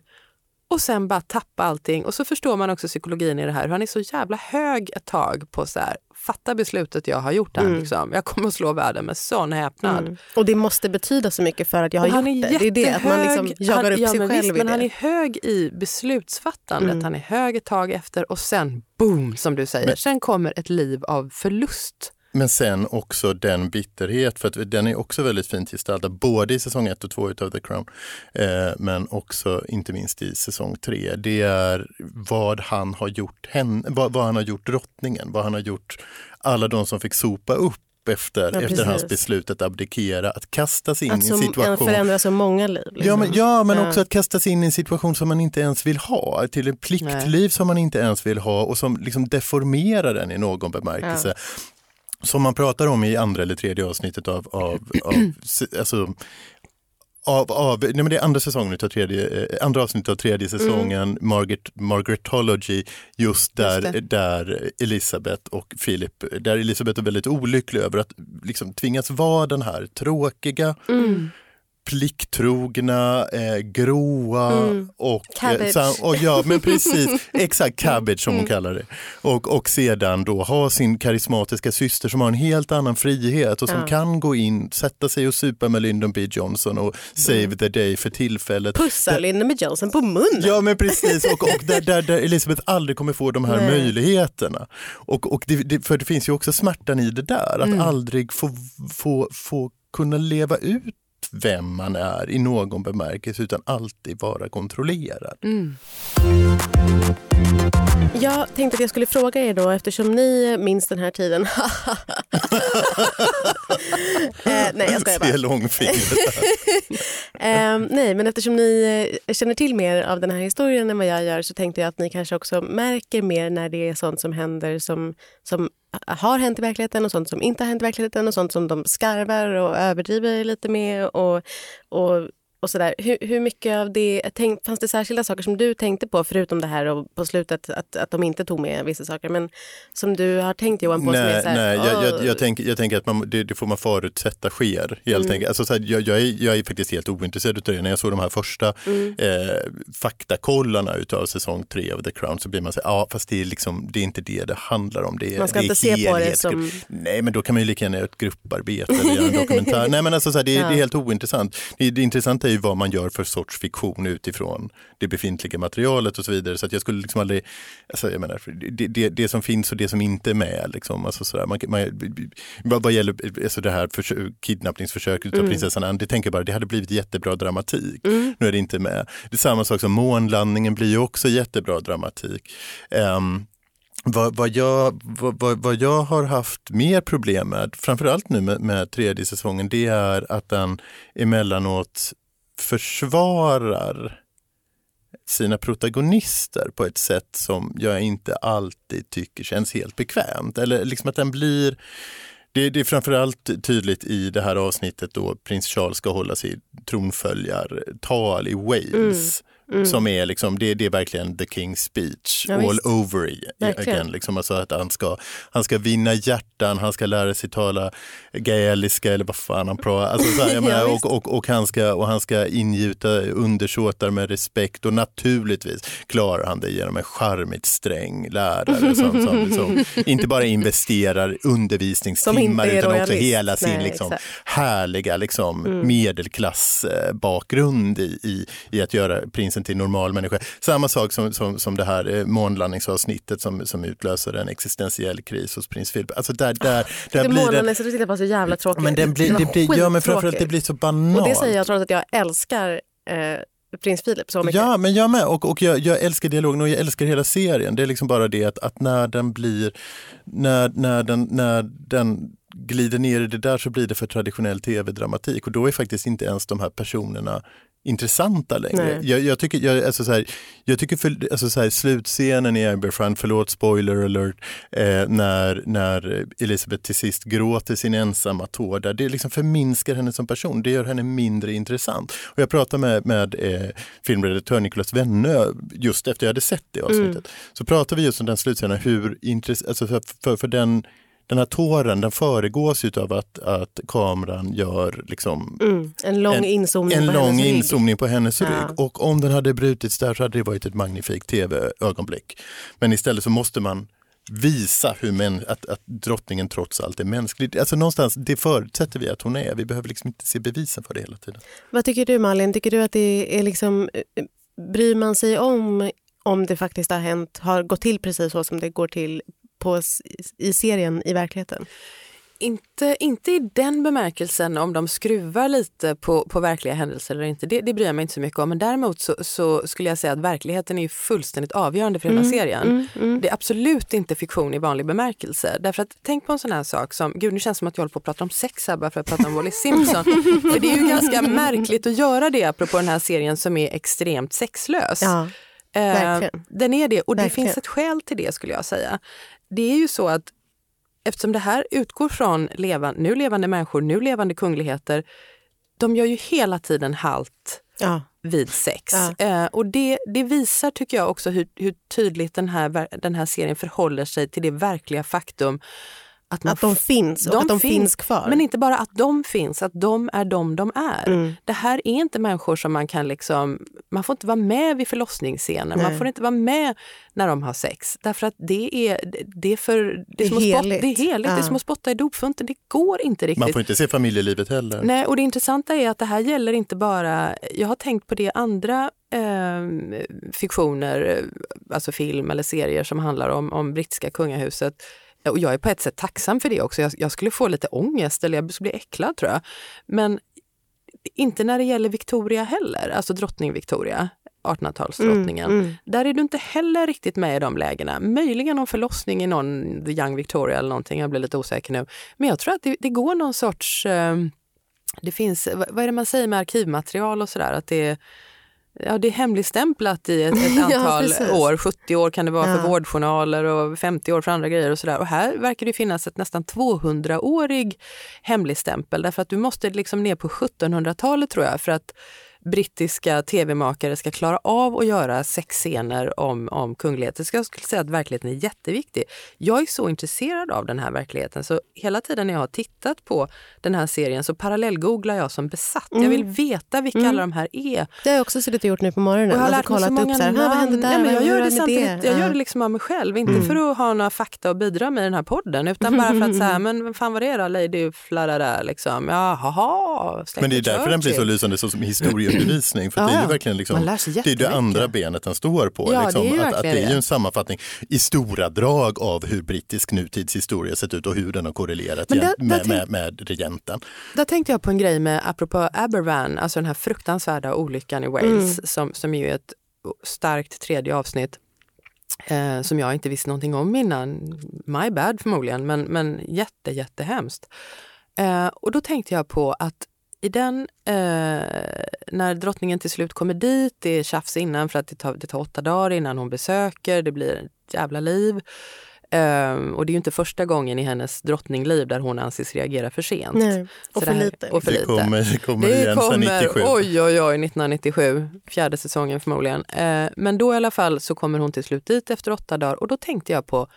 Och sen bara tappa allting. Och så förstår man också psykologin i det här. Hur han är så jävla hög ett tag på så här, fatta beslutet jag har gjort här. Liksom. Jag kommer att slå världen med sån häpnad. Mm. Och det måste betyda så mycket för att jag har Och han gjort är det. Det är det, att man liksom jagar han, upp ja, sig men själv visst, Men det. han är hög i beslutsfattandet. Mm. Han är hög ett tag efter och sen boom, som du säger. Men- sen kommer ett liv av förlust. Men sen också den bitterhet, för att den är också väldigt fint gestaltad, både i säsong 1 och 2 utav The Crown, eh, men också inte minst i säsong 3. Det är vad han har gjort henne, vad, vad han har gjort drottningen, vad han har gjort alla de som fick sopa upp efter, Ja, efter hans beslut att abdikera, att kasta sig in Att i så, en situation förändra så många liv. Liksom. Ja men, ja, men Ja. också att kasta sig in i en situation som man inte ens vill ha, till ett pliktliv som man inte ens vill ha och som liksom deformerar den i någon bemärkelse. Som man pratar om i andra eller tredje avsnittet av, av, av alltså, av, av nej men det är andra säsongen av tredje, eh, andra avsnittet av tredje säsongen, Margaret, Margaretology, just där, Just där Elisabeth och Philip, där Elisabeth är väldigt olycklig över att liksom tvingas vara den här tråkiga, Mm. Plikttrogna, eh, gråa Mm. och, Cabbage. eh, och ja men precis, exakt cabbage som Mm. hon kallar det. Och, och sedan då ha sin karismatiska syster som har en helt annan frihet och som Ja. kan gå in, sätta sig och supa med Lyndon B Johnson och save Mm. the day för tillfället. Pussa Lyndon B Johnson på munnen. Ja men precis och, och där, där, där Elisabeth aldrig kommer få de här Nej. möjligheterna. Och, och det, det, för det finns ju också smärtan i det där, att Mm. aldrig få, få, få kunna leva ut vem man är i någon bemärkelse utan alltid vara kontrollerad. Mm. Jag tänkte att jag skulle fråga er då eftersom ni minns den här tiden. <laughs> eh, nej jag skojar <laughs> bara. Se långfingret. <laughs> Eh, nej, men eftersom ni eh, känner till mer av den här historien än vad jag gör så tänkte jag att ni kanske också märker mer när det är sånt som händer som, som har hänt i verkligheten och sånt som inte har hänt i verkligheten och sånt som de skarvar och överdriver lite med och, och, och sådär. Hur, hur mycket av det, tänk, fanns det särskilda saker som du tänkte på förutom det här och på slutet att, att de inte tog med vissa saker men som du har tänkt Johan på som är Nej, så här, nej jag, jag, "Åh." jag, tänker, jag tänker att man, det, det får man förutsätta sker. Helt Mm. enkelt. Alltså, så här, jag, jag, är, jag är faktiskt helt ointresserad av det. När jag såg de här första Mm. eh, faktakollarna utav säsong tre av The Crown så blir man så här, ja fast det är, liksom, det är inte det det handlar om. Det är, Man ska det är inte se på det som... Nej men då kan man ju lika gärna göra ett grupparbete eller göra en <laughs> dokumentär. Nej men alltså så här, det, är- Ja. det är helt ointressant. Det, det intressanta är ju vad man gör för sorts fiktion utifrån det befintliga materialet och så vidare. Så att jag skulle liksom aldrig, alltså jag menar, det, det, det som finns och det som inte är med. Liksom, alltså så där, man, man, vad, vad gäller alltså det här försö- kidnappningsförsöket av Mm. prinsessan Anne, det tänker jag bara, det hade blivit jättebra dramatik. Mm. Nu är det inte med. Det är samma sak som månlandningen blir ju också jättebra dramatik. Ehm, vad, vad, jag, vad, vad jag har haft mer problem med, framförallt nu med, med tredje säsongen, det är att den emellanåt försvarar sina protagonister på ett sätt som jag inte alltid tycker känns helt bekvämt. Eller liksom att den blir det, det är framförallt tydligt i det här avsnittet då prins Charles ska hålla sitt tronföljartal i Wales. Mm. Som är liksom, det, det är verkligen the king's speech Ja, all visst. over again. Liksom, alltså att han ska, han ska vinna hjärtan, han ska lära sig tala gaeliska eller vad fan han pratar. Alltså, så här, <laughs> Ja, menar, visst. och, och, och, han ska, och han ska ingjuta undersåtar med respekt och naturligtvis klarar han det genom en charmigt sträng lärare som, som, som <laughs> inte bara investerar undervisningstimmar utan också hela sin Nej, liksom, exakt. härliga liksom, Mm. medelklassbakgrund i, i, i att göra prinsen till normal människa. Samma sak som, som, som det här eh, månlandningsavsnittet som, som utlöser en existentiell kris hos prins Philip. Alltså där, där, där Det blir månaden den, så tittade på så jävla tråkigt. men den blir, det blir, ja men framförallt det blir så banalt. Och det säger jag trots att jag älskar eh, prins Philip så mycket. Ja, men jag med. Och, och jag, jag älskar dialogen och jag älskar hela serien. Det är liksom bara det att, att när den blir, när, när, den, när den glider ner i det där så blir det för traditionell tv-dramatik och då är faktiskt inte ens de här personerna intressanta längre. Jag, jag tycker, jag, alltså så här, jag tycker för, alltså så här, slutscenen i Aberfront, förlåt spoiler alert, eh, när, när Elisabeth till sist gråter sin ensamma tår där, det liksom förminskar henne som person, det gör henne mindre intressant. Och jag pratade med, med eh, filmredaktör Nicolas Wennö just efter jag hade sett det avsnittet. Så pratade vi just om den slutscenen, hur intressant, alltså för, för, för den den här tåren den föregås av att, att kameran gör liksom Mm, en lång En- inzoomning en på lång inzoomning på hennes Ja. rygg. Och om den hade brutits där så hade det varit ett magnifikt tv-ögonblick. Men istället så måste man visa hur män, att, att drottningen trots allt är mänsklig. Alltså någonstans, det förutsätter vi att hon är. Vi behöver liksom inte se bevisen för det hela tiden. Vad tycker du Malin? Tycker du att det är liksom, eh, bryr man sig om om det faktiskt har hänt, har gått till precis så som det går till på, i serien i verkligheten? Inte, inte i den bemärkelsen om de skruvar lite på, på verkliga händelser eller inte. Det, det bryr jag mig inte så mycket om. Men däremot så, så skulle jag säga att verkligheten är ju fullständigt avgörande för hela serien. Mm, mm. Det är absolut inte fiktion i vanlig bemärkelse. Därför att tänk på en sån här sak som, gud nu känns det som att jag håller på att prata om sex här bara för att prata om Wally Simpson. <laughs> för det är ju ganska märkligt att göra det apropå den här serien som är extremt sexlös. Ja, Eh, den är det och det Verkligen. finns ett skäl till det skulle jag säga. Det är ju så att eftersom det här utgår från levan, nu levande människor, nu levande kungligheter, de gör ju hela tiden halt Ja. vid sex. Ja. Eh, och det, det visar tycker jag också hur, hur tydligt den här, den här serien förhåller sig till det verkliga faktum att, man Att de finns och de att de finns, finns kvar. Men inte bara att de finns, att de är de de är. Mm. Det här är inte människor som man kan liksom, man får inte vara med vid förlossningsscener, man Nej. får inte vara med när de har sex. Därför att det är, det är för, det är, är som, att spotta, heligt. det är heligt, det är Ja. som att spotta i dopfunten, det går inte riktigt. Man får inte se familjelivet heller. Nej, och det intressanta är att det här gäller inte bara, jag har tänkt på det andra eh, fiktioner, alltså film eller serier som handlar om, om brittiska kungahuset. Och jag är på ett sätt tacksam för det också. Jag, jag skulle få lite ångest eller jag skulle bli äcklad tror jag. Men inte när det gäller Victoria heller, alltså drottning Victoria. 1800-talsdrottningen. Mm, mm. Där är du inte heller riktigt med i de lägena. Möjligen om förlossning i någon The Young Victoria eller någonting, jag blir lite osäker nu. Men jag tror att det, det går någon sorts... Eh, det finns, vad vad är det man säger med arkivmaterial och sådär? Att det, ja, det är hemligstämplat i ett, ett <laughs> Ja, antal precis. år. 70 år kan det vara Ja. för vårdjournaler och 50 år för andra grejer och sådär. Och här verkar det finnas ett nästan 200-årig hemligstämpel därför att du måste liksom ner på 1700-talet tror jag för att brittiska tv-makare ska klara av att göra sexscener om, om kungligheter. Så jag skulle säga att verkligheten är jätteviktig. Jag är så intresserad av den här verkligheten så hela tiden när jag har tittat på den här serien så parallellgooglar jag som besatt. Jag vill veta vilka alla de här är. Det har jag också suttit och gjort nu på morgonen. Och jag har Alltså lärt mig så många upp så här, "Ah, vad hände där? Nej, men jag gör det samtidigt, jag Ja. gör det liksom av mig själv. Inte Mm. för att ha några fakta att bidra med i den här podden utan <laughs> bara för att säga, men vad fan var det då? Lady Flarada liksom. Ja, haha, Men det är därför den blir så lysande som historieundervisning. För Ja, det är ju verkligen liksom, det är det andra benet den står på. Ja, liksom, det är ju att, att det är ju en sammanfattning i stora drag av hur brittisk nutidshistoria sett ut och hur den har korrelerat där- där med, tänk- med, med regenten. Där tänkte jag på en grej med, apropå Abervan, alltså den här fruktansvärda olyckan i Wales Mm. som, som ju är ett starkt tredje avsnitt eh, som jag inte visste någonting om innan. My bad förmodligen, men, men jätte, jättehemskt. Eh, och då tänkte jag på att i den, eh, när drottningen till slut kommer dit, det är tjafs innan för att det tar, det tar åtta dagar innan hon besöker, det blir ett jävla liv. Ehm, och det är ju inte första gången i hennes drottningliv där hon anses reagera för sent. Nej, och för det här- lite. Och för Det lite. kommer, det kommer Det igen sen kommer, 97. oj oj oj, 1997, fjärde säsongen förmodligen. Eh, men då i alla fall så kommer hon till slut dit efter åtta dagar och då tänkte jag på,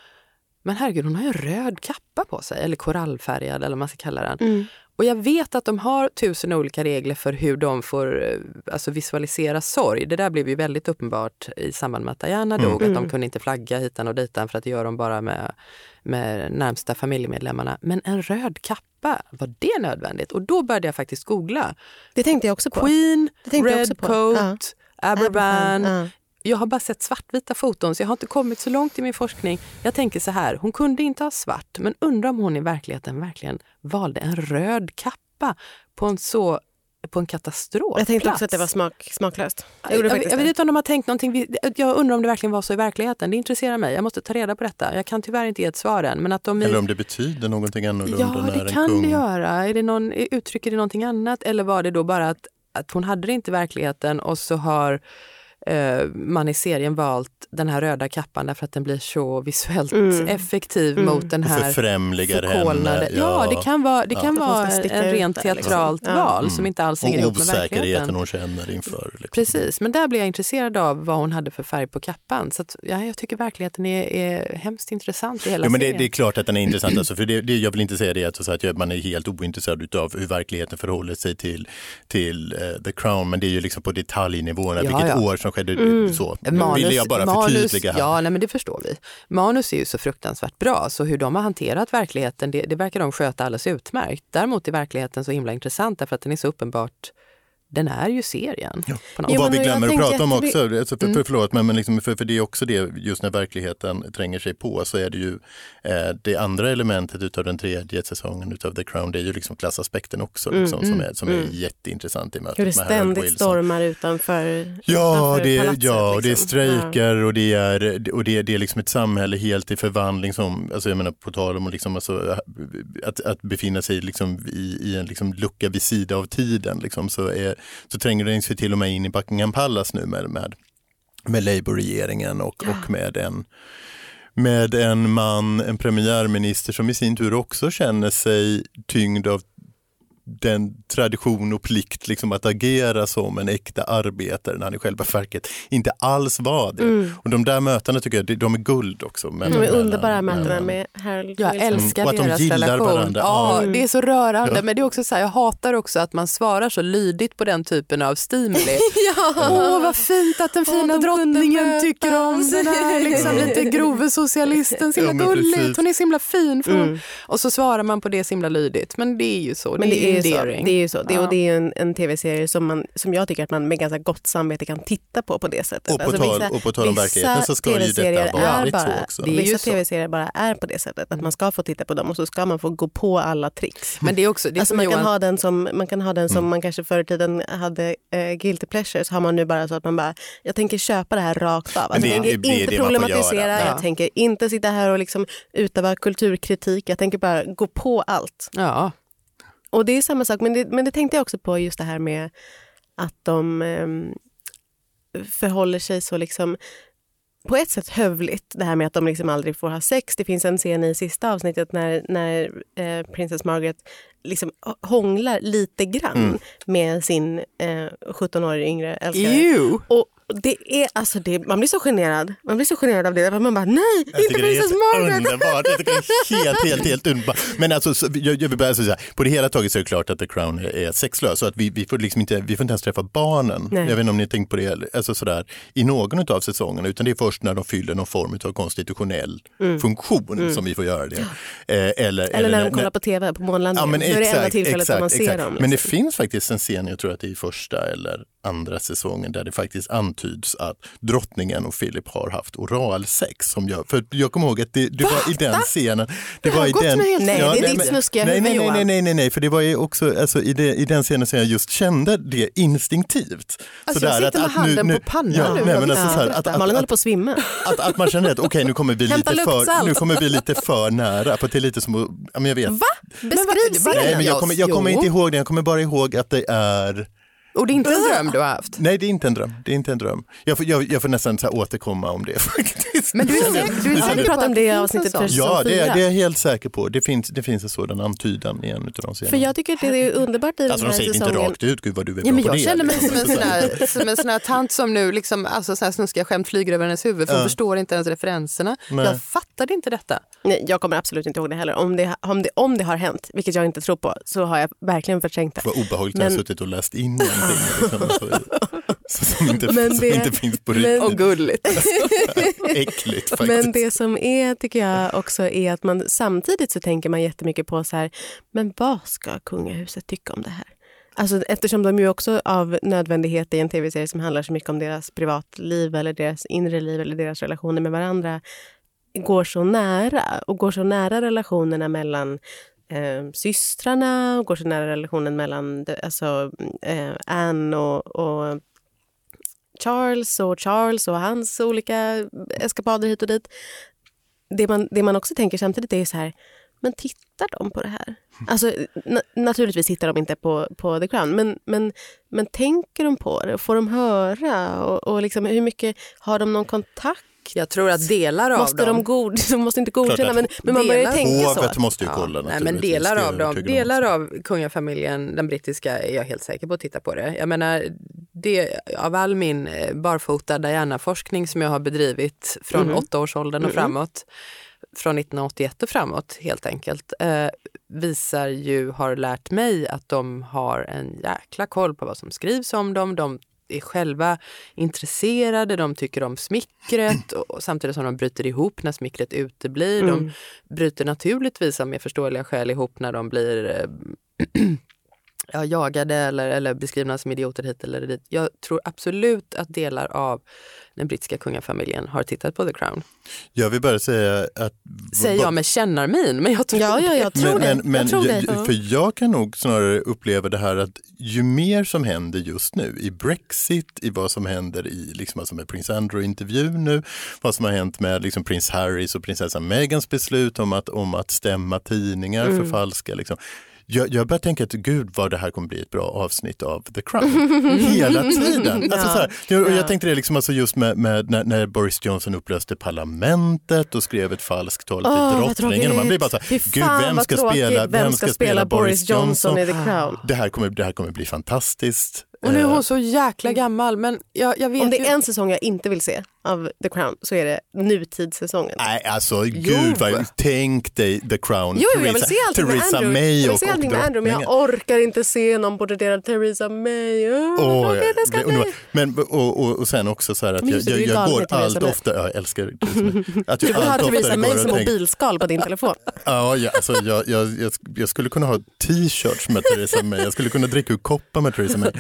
men herregud hon har ju en röd kappa på sig, eller korallfärgad eller vad man ska kalla den. Mm. Och jag vet att de har tusen olika regler för hur de får eh, alltså visualisera sorg. Det där blev ju väldigt uppenbart i samband med att Diana dog, att de kunde inte flagga hitan och ditan för att det gör de bara med, med närmsta familjemedlemmarna. Men en röd kappa, var det nödvändigt? Och då började jag faktiskt googla. Det tänkte jag också på. Queen, Det tänkte jag också Red. Coat, Aberban. Ja. Jag har bara sett svartvita foton så jag har inte kommit så långt i min forskning. Jag tänker så här, hon kunde inte ha svart men undrar om hon i verkligheten verkligen valde en röd kappa på en så på en katastrofplats. Jag tänkte också att det var smak, smaklöst. Jag Jag, jag, vet det. inte om de har tänkt någonting. Jag undrar om det verkligen var så i verkligheten. Det intresserar mig. Jag måste ta reda på detta. Jag kan tyvärr inte ge ett svar än. Men att de Eller om det betyder någonting annorlunda Ja, när det en kan kung... det göra. Är det någon, uttrycker det någonting annat eller var det då bara att, att hon hade det inte i verkligheten och så har eh, man i serien valt den här röda kappan därför att den blir så visuellt Mm. effektiv Mm. mot den här förfrämligar förkolnade. henne. Ja, det kan vara, det Ja. kan vara en rent liksom. teatralt Ja. val som inte alls hänger Och ihop med osäkerheten verkligheten. hon känner inför. Liksom. Precis, men där blir jag intresserad av vad hon hade för färg på kappan. Så att, ja, jag tycker verkligheten är, är hemskt intressant i hela Ja, men det, serien. det är klart att den är intressant. Alltså, för det, det, jag vill inte säga det att, så att jag- man är helt ointresserad av hur verkligheten förhåller sig till, till eh, The Crown. Men det är ju liksom på detaljnivåerna, Ja, vilket ja. år som skedde. Mm. Så Manus, ville jag bara manus, förtydliga här. Ja, nej, men det förstår vi. Manus är ju så fruktansvärt bra, så hur de har hanterat verkligheten, det, det verkar de sköta alldeles utmärkt. Däremot är verkligheten så himla intressant därför att den är så uppenbart, den är ju serien. Något Och vad vi glömmer att prata om också, alltså för, för, förlåt, men, men liksom, för, för det är också det, just när verkligheten tränger sig på så är det ju eh, det andra elementet utav den tredje säsongen utav The Crown, det är ju liksom klassaspekten också, liksom, som, är, som är jätteintressant i mötet Hur det ständigt Wilson. stormar utanför, Ja, utanför det, palatset. ja och det är liksom. strejker och det är, och det är, det är liksom ett samhälle helt i förvandling som, alltså jag menar på tal om att, liksom, alltså, att, att befinna sig liksom i, i en liksom lucka vid sida av tiden liksom, så, är, så tränger den sig till och med in i Buckingham Palace nu med, med, med Labour-regeringen och, och med en med en man, en premiärminister som i sin tur också känner sig tyngd av den tradition och plikt liksom att agera som en äkta arbetare när han i själva verket inte alls var det. Och de där mötena tycker jag, de är guld också. De är underbara mötena med Harold Jag Wilson. älskar de deras gillar relation. varandra. Ja, Ja. Det är så rörande, Ja. men det är också så här, jag hatar också att man svarar så lydigt på den typen av stimuli. <laughs> Åh, vad fint att den fina de kunde drottningen tycker om den här <laughs> liksom, lite grove socialisten. Så himla Ja, gulligt, hon är så himla fin. För hon... Mm. Och så svarar man på det så himla lydigt. Men det är ju så, Men det är ju så. Det är ju så. Det, Ja. och det är en, en tv-serie som, man, som jag tycker att man med ganska gott samvete kan titta på på det sättet. Och på, tal, och på tal om verkligheten så ska ju TV-serier detta är varit så bara, också. Det är ju Vissa så. tv-serier bara är på det sättet. Att man ska få titta på dem och så ska man få gå på alla tricks. Men det är också, det är Alltså man, Johan, kan ha den som, man kan ha den Mm. som man kanske förr i tiden hade eh, guilty pleasures. Har man nu bara så att man bara, jag tänker köpa det här rakt av. Alltså, det är- jag tänker det inte problematisera. Ja. jag tänker inte sitta här och liksom utöva kulturkritik. Jag tänker bara gå på allt. Ja. Och det är samma sak, men det, men det tänkte jag också på just det här med att de ehm, förhåller sig så liksom på ett sätt hövligt, det här med att de liksom aldrig får ha sex. Det finns en scen i sista avsnittet när, när eh, Princess Margaret liksom hånglar lite grann Mm. med sin eh, 17-årige yngre älskare. Ew. Och det är, alltså det, man blir så generad. Man blir så generad av det. Man bara, nej, Jag inte det helt Margaret! underbart. Jag tycker det är helt, helt, helt underbart. Men alltså, så- jag, jag vill bara säga, på det hela taget så är det klart att The Crown är, sexlös. Så att vi, vi, får liksom inte, vi får inte ens träffa barnen. Nej. Jag vet inte om ni har tänkt på det alltså sådär, i någon av säsongerna. Utan det är först när de fyller någon form av konstitutionell funktion som vi får göra det. Eh, eller, Eller när de kollar på tv på månlandningen. men Då är det enda tillfället då man ser exakt. dem. Men det liksom. finns faktiskt en scen, jag tror att det är i första eller andra säsongen, där det faktiskt antyds att drottningen och Philip har haft oralsex. Som jag, för jag kommer ihåg att det, det var i den scenen. Det har var i den, Nej, det är ditt nej, nej, nej, nej, nej, nej, för det var ju också alltså, i, det, i den scenen som jag just kände det instinktivt. Alltså, jag sitter med handen på pannan nu. Nej, men alltså, Ja. så här, att, att, Malin håller på att svimma. att, att man känner att okej nu kommer vi lite för, nu kommer vi lite för nära. För det är lite som ja, men jag vet. Beskriv vad- Nej, scenen. men jag kommer, jag kommer inte ihåg det, jag kommer bara ihåg att det är Och det är inte en dröm du har haft? Nej, det är inte en dröm. Det är inte en dröm. Jag får, jag, jag får nästan så återkomma om det <laughs> faktiskt. Men du är säker, du är Ja, säker på att om det finns en avsnittet sån? för Ja, det är, det är jag helt säker på. Det finns, det finns en sådan antydan i en av de scenerna. För jag tycker att det är underbart i alltså den de här säger det inte rakt ut, gud vad du är Ja, bra men på jag det. känner mig som en, sån här, <laughs> som en sån här tant som nu liksom, alltså så här snuskiga skämt flyger över hennes huvud för hon Ja. förstår inte ens referenserna. Nej. Jag fattade inte detta. Nej, jag kommer absolut inte ihåg det heller. Om det, om, det, om det har hänt, vilket jag inte tror på, så har jag verkligen förträngt det. Vad obehagligt att jag har Men- suttit och läst in <laughs> så, som, inte, Men som det- inte finns på riktigt. Och gulligt. <laughs> Äckligt faktiskt. Men det som är, tycker jag också, är att man samtidigt så tänker man jättemycket på så här, men vad ska kungahuset tycka om det här? Alltså, eftersom de ju också av nödvändighet i en tv-serie som handlar så mycket om deras privatliv eller deras inre liv eller deras relationer med varandra går så nära och går så nära relationerna mellan eh, systrarna och går så nära relationen mellan alltså, eh, Anne och, och Charles och Charles och hans olika eskapader hit och dit. Det man, det man också tänker samtidigt är så här, men tittar de på det här? Alltså, na naturligtvis tittar de inte på, på The Crown, men, men, men tänker de på det? Får de höra? Och, och liksom, hur mycket har de någon kontakt? Jag tror att delar av Måste dem... de, god, <laughs> de måste inte godkänna, men, men man börjar delar- tänka så. Hovet måste ju Ja, kolla nej, men delar av, dem, delar av kungafamiljen, den brittiska, är jag helt säker på att titta på det. Jag menar, det, av all min eh, barfota Diana-forskning som jag har bedrivit från Mhm. åttaårsåldern och Mhm. framåt, från 1981 och framåt helt enkelt, eh, visar ju, har lärt mig att de har en jäkla koll på vad som skrivs om dem. De är själva intresserade, de tycker om smickret och, samtidigt som de bryter ihop när smickret uteblir. De Mm. bryter naturligtvis av med förståeliga skäl ihop när de blir eh, ja, jagade eller, eller beskrivna som idioter hit eller dit. Jag tror absolut att delar av den brittiska kungafamiljen har tittat på The Crown. Jag vill bara säga att... Säger jag med kännarmin, men jag tror Ja, ja, jag tror men, det. men, men jag tror det. För jag kan nog snarare uppleva det här att ju mer som händer just nu i Brexit, i vad som händer i liksom, alltså med prins Andrew-intervjun nu, vad som har hänt med liksom, prins Harrys och prinsessan Megans beslut om att, om att stämma tidningar Mm. för falska. Liksom. Jag, jag börjar tänka att gud vad det här kommer bli ett bra avsnitt av The Crown. <laughs> Hela <laughs> tiden. Alltså, så här, jag, och jag tänkte det liksom alltså just med, med när, när Boris Johnson upplöste parlamentet och skrev ett falskt tal till vad drottningen. Och man blir bara så här, gud vem ska, spela, Vem ska spela Boris Johnson i The Crown? Det här kommer, det här kommer bli fantastiskt. Och nu är Eh, hon så jäkla gammal men jag, jag vet Om det ju... är en säsong jag inte vill se av The Crown så är det nutidssäsongen. Nej, alltså gud, vad, tänk dig The Crown. Jo, jo, jag vill se allting med Theresa Andrew. May jag vill och, se allting och med Andrew, men jag orkar inte se någon porträtterad Theresa May. Oh, jag ska det bli. Men, och, och, och sen också så här att jag, jag, du jag går Theresa allt ofta, ja, jag älskar <laughs> Theresa. Att Du jag vill ha allt Theresa May och som mobilskal på din telefon. <laughs> Ja, ja, alltså, jag, jag, jag, jag skulle kunna ha t-shirts med Theresa May, jag skulle kunna dricka ur koppar med Theresa May.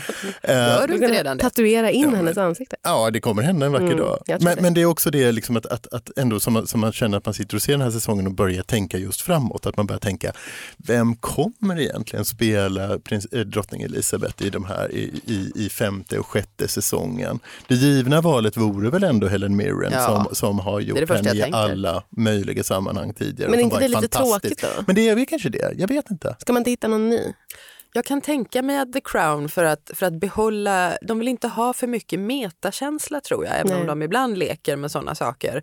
Eh, Gör du Du inte redan det? tatuera in hennes ansikte. Ja, det kommer hända en vacker Mm, dag. Jag Men, det. men det är också det liksom att, att, att ändå som man, som man känner att man sitter och ser den här säsongen och börjar tänka just framåt. Att man börjar tänka, vem kommer egentligen spela prins, eh, drottning Elizabeth i, de här, i, i, i femte och sjätte säsongen? Det givna valet vore väl ändå Helen Mirren Ja. som, som har gjort det första henne i tänker. alla möjliga sammanhang tidigare. Men är inte det lite tråkigt då? Men det är väl kanske det, jag vet inte. Ska man inte hitta någon ny? Jag kan tänka mig att The Crown för att, för att behålla, de vill inte ha för mycket metakänsla tror jag, även Nej. om de ibland leker med sådana saker.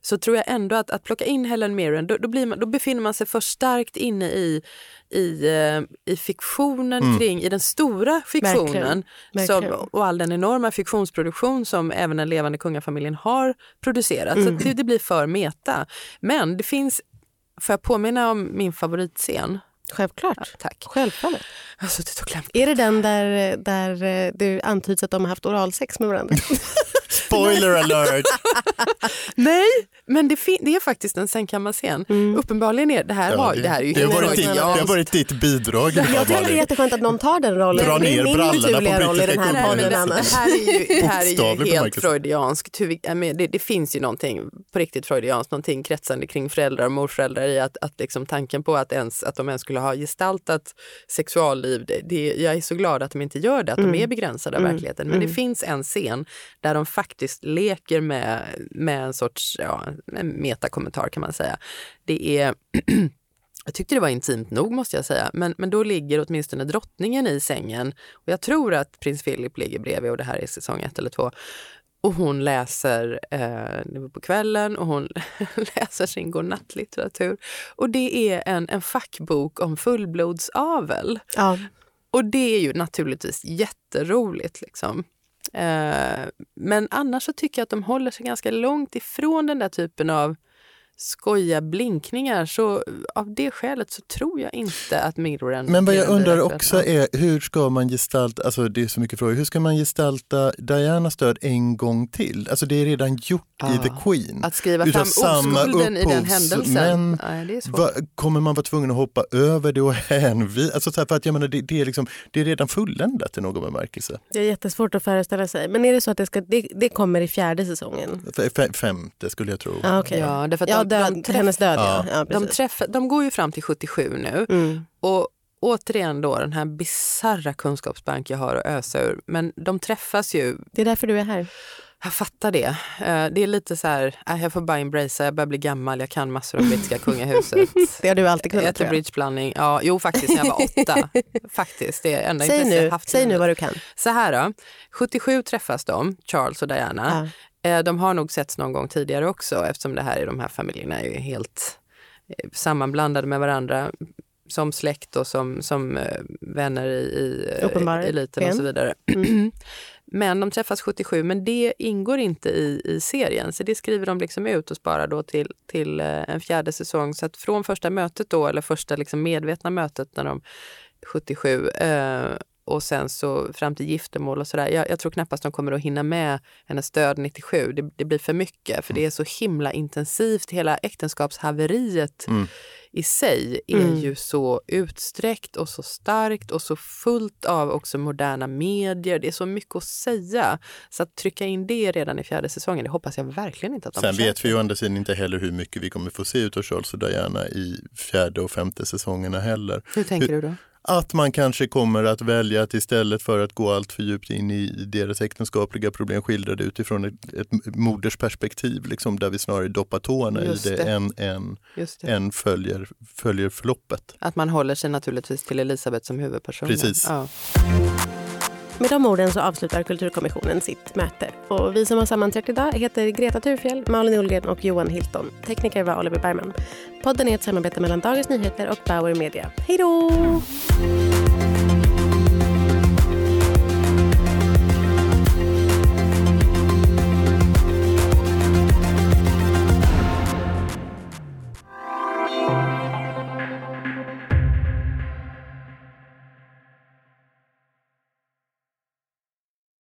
Så tror jag ändå att, att plocka in Helen Mirren, då, då, blir man, då befinner man sig för starkt inne i, i, eh, i fiktionen kring, i den stora fiktionen Verkligen. Som, och all den enorma fiktionsproduktion som även den levande kungafamiljen har producerat. Så att det, det blir för meta. Men det finns, får jag påminna om min favoritscen? Självklart. Tack. Självfallet. Jag har suttit och klämt Är det den där, där eh, det antyds att de har haft oralsex med varandra? <laughs> Spoiler alert! <laughs> Nej, men det, det är faktiskt en sängkammarscen. Uppenbarligen är det här, Ja, har, det, här är ju det, har varit ditt, det har varit ditt bidrag. Jag tycker det är jätteskönt att någon tar den rollen. Dra det ner min brallorna på naturliga roll i den här podden det, annars. det här är ju, det här är ju helt freudianskt. Det, det finns ju någonting på riktigt freudianskt, någonting kretsande kring föräldrar och morföräldrar i att, att liksom tanken på att, ens, att de ens skulle ha gestaltat sexualliv, det, det, jag är så glad att de inte gör det, att de är begränsade av verkligheten. Men det finns en scen där de faktiskt leker med, med en sorts ja, en metakommentar kan man säga. Det är <clears throat> Jag tyckte det var intimt nog måste jag säga, men, men då ligger åtminstone drottningen i sängen och jag tror att prins Philip ligger bredvid och det här är säsong ett eller två. Och hon läser, eh, var på kvällen, och hon <laughs> läser sin godnattlitteratur. Och det är en, en fackbok om fullblodsavel. Ja. Och det är ju naturligtvis jätteroligt. Liksom. Eh, men annars så tycker jag att de håller sig ganska långt ifrån den där typen av skoja blinkningar. Så av det skälet så tror jag inte att Mirren... Men vad jag undrar också är hur ska man gestalta, alltså det är så mycket frågor, hur ska man gestalta Dianas död en gång till? Alltså det är redan gjort i Ah, The Queen. Att skriva Utav fram samma oskulden i den händelsen. men Nej, det är svårt. Va, kommer man vara tvungen att hoppa över det och <laughs> hänvisa? Alltså för att jag menar, det, det, är liksom, det är redan fulländat i någon bemärkelse. Det är jättesvårt att föreställa sig. Men är det så att det, ska, det, det kommer i fjärde säsongen? F- femte skulle jag tro. Ah, okay. Ja, därför att ja, död, de träff- hennes död ja. Ja. ja De, träffar, de går ju fram till 77 nu. mm. Och återigen då den här bizarra kunskapsbank jag har att ösa ur. Men de träffas ju, Det är därför du är här. jag fattar det. Eh, Det är lite så här, äh, jag får bara embracea, jag börjar bli gammal, jag kan massor om brittiska <laughs> kungahuset. Det har du alltid kunnat. Äter tror jag. bridgeblandning, ja jo faktiskt när jag var åtta. <laughs> faktiskt, det är enda Säg intresse jag nu, haft. säg nu vad du kan. Så här då, 77 träffas de, Charles och Diana. Ja. Eh, De har nog setts någon gång tidigare också eftersom det här är de här familjerna är ju helt eh, sammanblandade med varandra som släkt och som, som eh, vänner i, i eliten och så vidare. <clears throat> men de träffas 77, men det ingår inte i, i serien. Så det skriver de liksom ut och sparar då till, till en fjärde säsong. Så att från första mötet då, eller första liksom medvetna mötet när de 77 eh, och sen så fram till giftermål och sådär. Jag, jag tror knappast de kommer att hinna med hennes död 97. Det, det blir för mycket för det är så himla intensivt. Hela äktenskapshaveriet i sig är Mm. ju så utsträckt och så starkt och så fullt av också moderna medier. Det är så mycket att säga. Så att trycka in det redan i fjärde säsongen, det hoppas jag verkligen inte att de Sen försöker. vet vi ju andra sidan inte heller hur mycket vi kommer få se ut av Charles och Diana i fjärde och femte säsongerna heller. Hur tänker du då? Att man kanske kommer att välja att istället för att gå allt för djupt in i deras äktenskapliga problem skildra det utifrån ett, ett modersperspektiv, liksom, där vi snarare doppar tårna Just i det, det. än, än, det. än följer, följer förloppet. Att man håller sig naturligtvis till Elisabeth som huvudperson. Precis. Ja. Med de orden så avslutar Kulturkommissionen sitt möte. Och vi som har sammanträtt idag heter Greta Thurfjell, Malin Olgren och Johan Hilton. Tekniker var Oliver Bergman. Podden är ett samarbete mellan Dagens Nyheter och Bauer Media. Hej då!